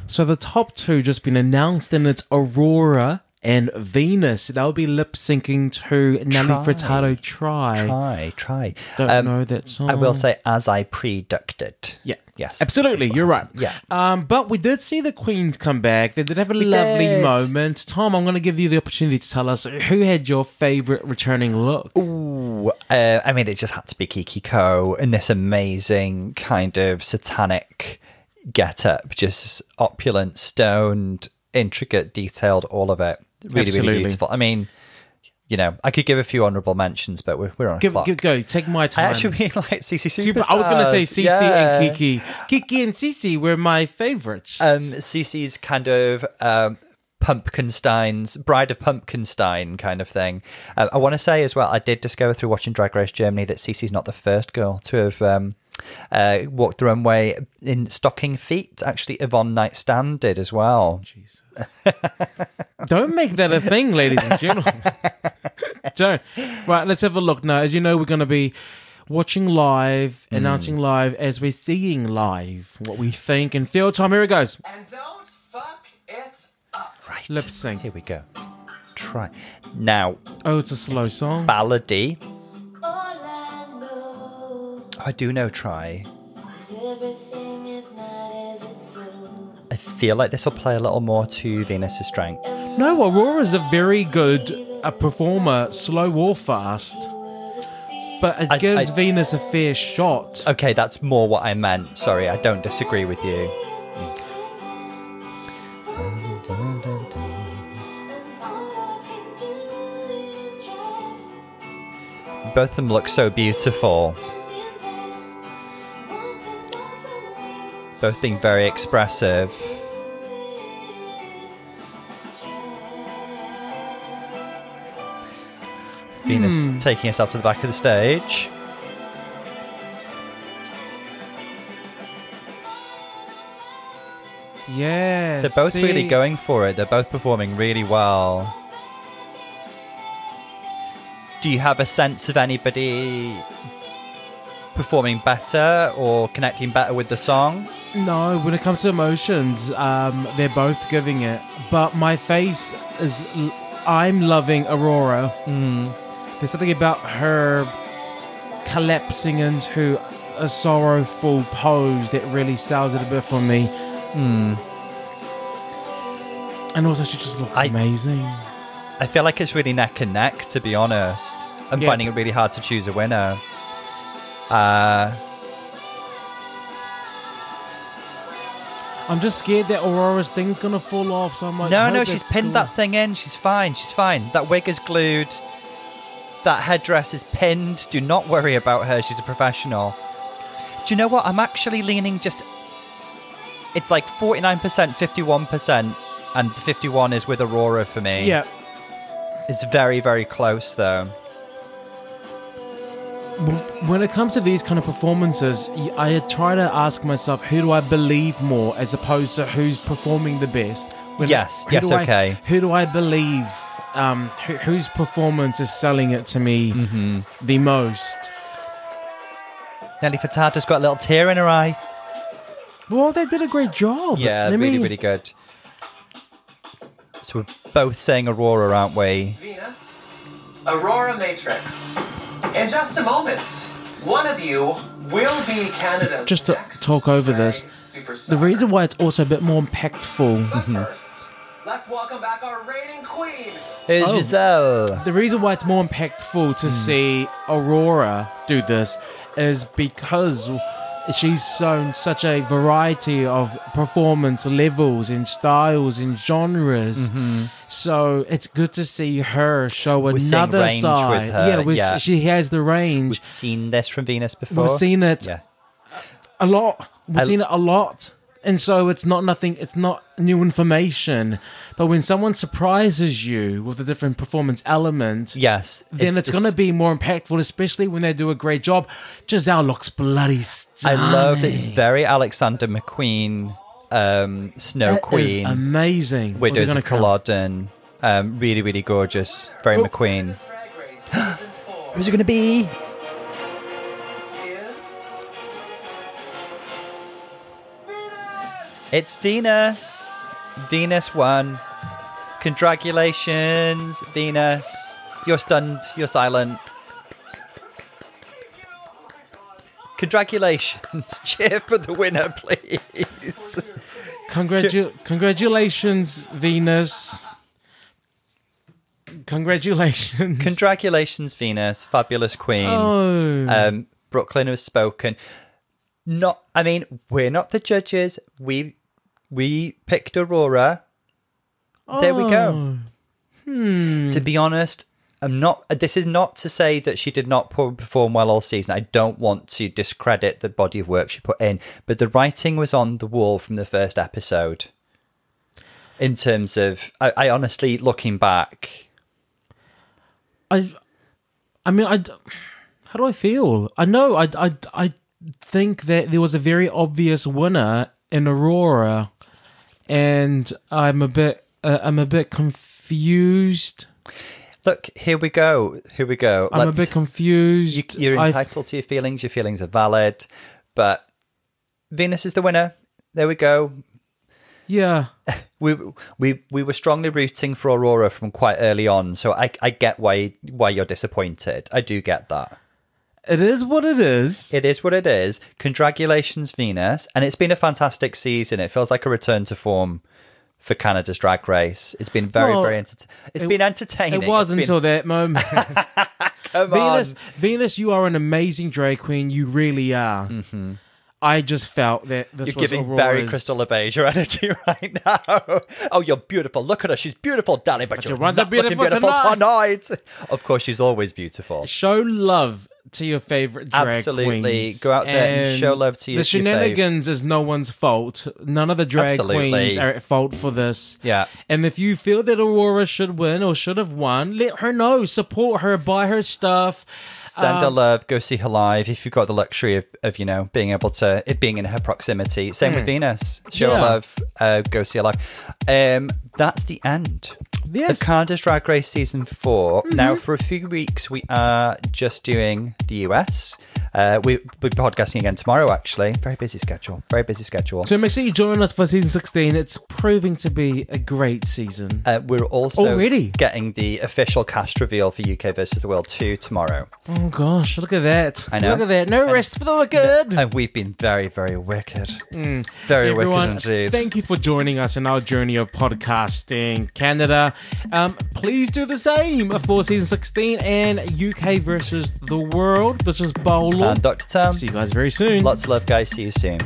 So the top two just been announced, and it's Aurora and Venus. They'll be lip syncing to Nelly Try. Furtado. Try. Try, try. Don't Um, know that song. I will say, as I predicted. Yeah. Yes. Absolutely, you're right. Yeah. Um, but we did see the Queens come back. They did have a lovely did. moment. Tom, I'm going to give you the opportunity to tell us who had your favorite returning look. Ooh, uh, I mean, it just had to be Kiki Coe in this amazing kind of satanic get up, just opulent, stoned, intricate, detailed, all of it. Really, Absolutely. really beautiful. I mean, you know, I could give a few honourable mentions, but we're, we're on a Give, clock. give, go, take my I time. actually really like Sisi Super- Superstars. I was going to say Sisi Yeah. and Kiki. Kiki and Sisi were my favorites. Um, Sisi's kind of um, Pumpkinstein's Bride of Pumpkinstein kind of thing. Uh, I want to say as well, I did discover through watching Drag Race Germany that Sisi's not the first girl to have um, uh, walked the runway in stocking feet. Actually, Yvonne Nightstand did as well. Don't make that a thing, ladies and gentlemen. Don't. Right, let's have a look now. As you know, we're going to be watching live, Hmm. announcing live as we're seeing live what we think and feel. Tom, here it goes. And don't fuck it up. Right. Lip sync. Here we go. Try. Now, Oh, it's a slow song. ballady. All I do know try. is everything is not as it's so. I feel like this will play a little more to Venus's strength. No, Aurora's a very good a performer, slow or fast. But it I- gives I- Venus a fair shot. Okay, that's more what I meant. Sorry, I don't disagree with you. Both of them look so beautiful. Both being very expressive. Venus Hmm. taking us out to the back of the stage. Yeah. They're both really going for it. They're both performing really well. Do you have a sense of anybody performing better or connecting better with the song? No, when it comes to emotions, um, they're both giving it. But my face is. I'm loving Aurora. Mm. There's something about her collapsing into a sorrowful pose that really sells it a bit for me. Mm. And also, she just looks I- amazing. I feel like it's really neck and neck, to be honest. I'm Yeah. finding it really hard to choose a winner. Uh, I'm just scared that Aurora's thing's gonna fall off. So I'm like, no, no, she's pinned cool. that thing in. She's fine. She's fine. That wig is glued. That headdress is pinned. Do not worry about her. She's a professional. Do you know what? I'm actually leaning just. It's like 49%, 51%, and 51 is with Aurora for me. Yeah. It's very, very close, though. When it comes to these kind of performances, I try to ask myself, who do I believe more, as opposed to who's performing the best. When- Yes, who yes, do I- okay. who do I believe? Um, who, whose performance is selling it to me Mm-hmm. the most? Nelly Furtado's got a little tear in her eye. Well, they did a great job. Yeah, Let really, me- really good. So we're both saying Aurora, aren't we? Venus, Aurora Matrix. In just a moment, one of you will be Canada's Just to next talk over this, superstar. The reason why it's also a bit more impactful. But mm-hmm. first, let's welcome back our reigning queen. Here's Oh. Giselle. The reason why it's more impactful to hmm. see Aurora do this is because she's shown such a variety of performance levels and styles and genres. Mm-hmm. So it's good to see her show. We're another range with side. her, yeah, yeah. she has the range. We've seen this from Venus before. We've seen it Yeah. a lot. We've I- seen it a lot. And so it's not nothing, it's not new information. But when someone surprises you with a different performance element, Yes. then it's, going to be more impactful, especially when they do a great job. Giselle looks bloody stunning. I love that it's very Alexander McQueen, um, Snow Queen, amazing. Widows of Culloden. Um, really, really gorgeous. Very Oh. McQueen. Drag Race Season 4 Who's it going to be? It's Venus. Venus won. Congratulations, Venus. You're stunned. You're silent. Congratulations. Cheer for the winner, please. Congratu- congratulations, Venus. Congratulations. Congratulations, Venus. Fabulous queen. oh. Um, Brooke Lynn has spoken. Not, I mean, we're not the judges. We we picked Aurora. There we go. Hmm. To be honest, I'm not. This is not to say that she did not perform well all season. I don't want to discredit the body of work she put in, but the writing was on the wall from the first episode. In terms of, I, I honestly, looking back, I, I mean, I, how do I feel? I know, I, I, I think that there was a very obvious winner in Aurora, and I'm a bit, uh, I'm a bit confused. Look, here we go. Here we go. I'm Let's- a bit confused. You, you're I- entitled to your feelings. Your feelings are valid, but Venus is the winner. There we go. yeah, We we we were strongly rooting for Aurora from quite early on, so I I get why why you're disappointed. I do get that. it is what it is. It is what it is. Congratulations, Venus, and it's been a fantastic season. It feels like a return to form for Canada's Drag Race. It's been very Well, very enter- It's it- been entertaining. It was It's been- until that moment. Come Venus, on. Venus, you are an amazing drag queen. You really are. Mm-hmm. I just felt that this You're was giving Aurora's, very Crystal LeBeige your energy right now. Oh, you're beautiful. Look at her. She's beautiful, darling, but, you you're not to be looking beautiful beautiful tonight. Of course, she's always beautiful. show love to your favorite drag Absolutely. queens. Go out there and show love to your- The your shenanigans is no one's fault. None of the drag Absolutely. queens are at fault for this. Yeah. And if you feel that Aurora should win or should have won, let her know. Support her. Buy her stuff. Send her Um, love. Go see her live if you've got the luxury of, of you know, being able to, it being in her proximity. Same with Venus. Show her Hmm. Yeah. love. Uh, go see her live. Um, that's the end. Yes. Of Canada's Drag Race season 4 Now, for a few weeks, we are just doing the US. Uh, we, we're podcasting again tomorrow, actually. Very busy schedule. Very busy schedule. So make sure you join us for season 16. It's proving to be a great season. Uh, we're also Already? getting the official cast reveal for UK versus the World 2 tomorrow. Oh gosh, look at that. I know. Look at that. No rest for the wicked. And we've been very, very wicked. Very Mm. Everyone, wicked indeed. thank you for joining us in our journey of podcasting Canada. Um, please do the same for season 16 and UK versus the world. This is Paulo. and Dr. Tom, See you guys very soon. lots of love, guys. See you soon.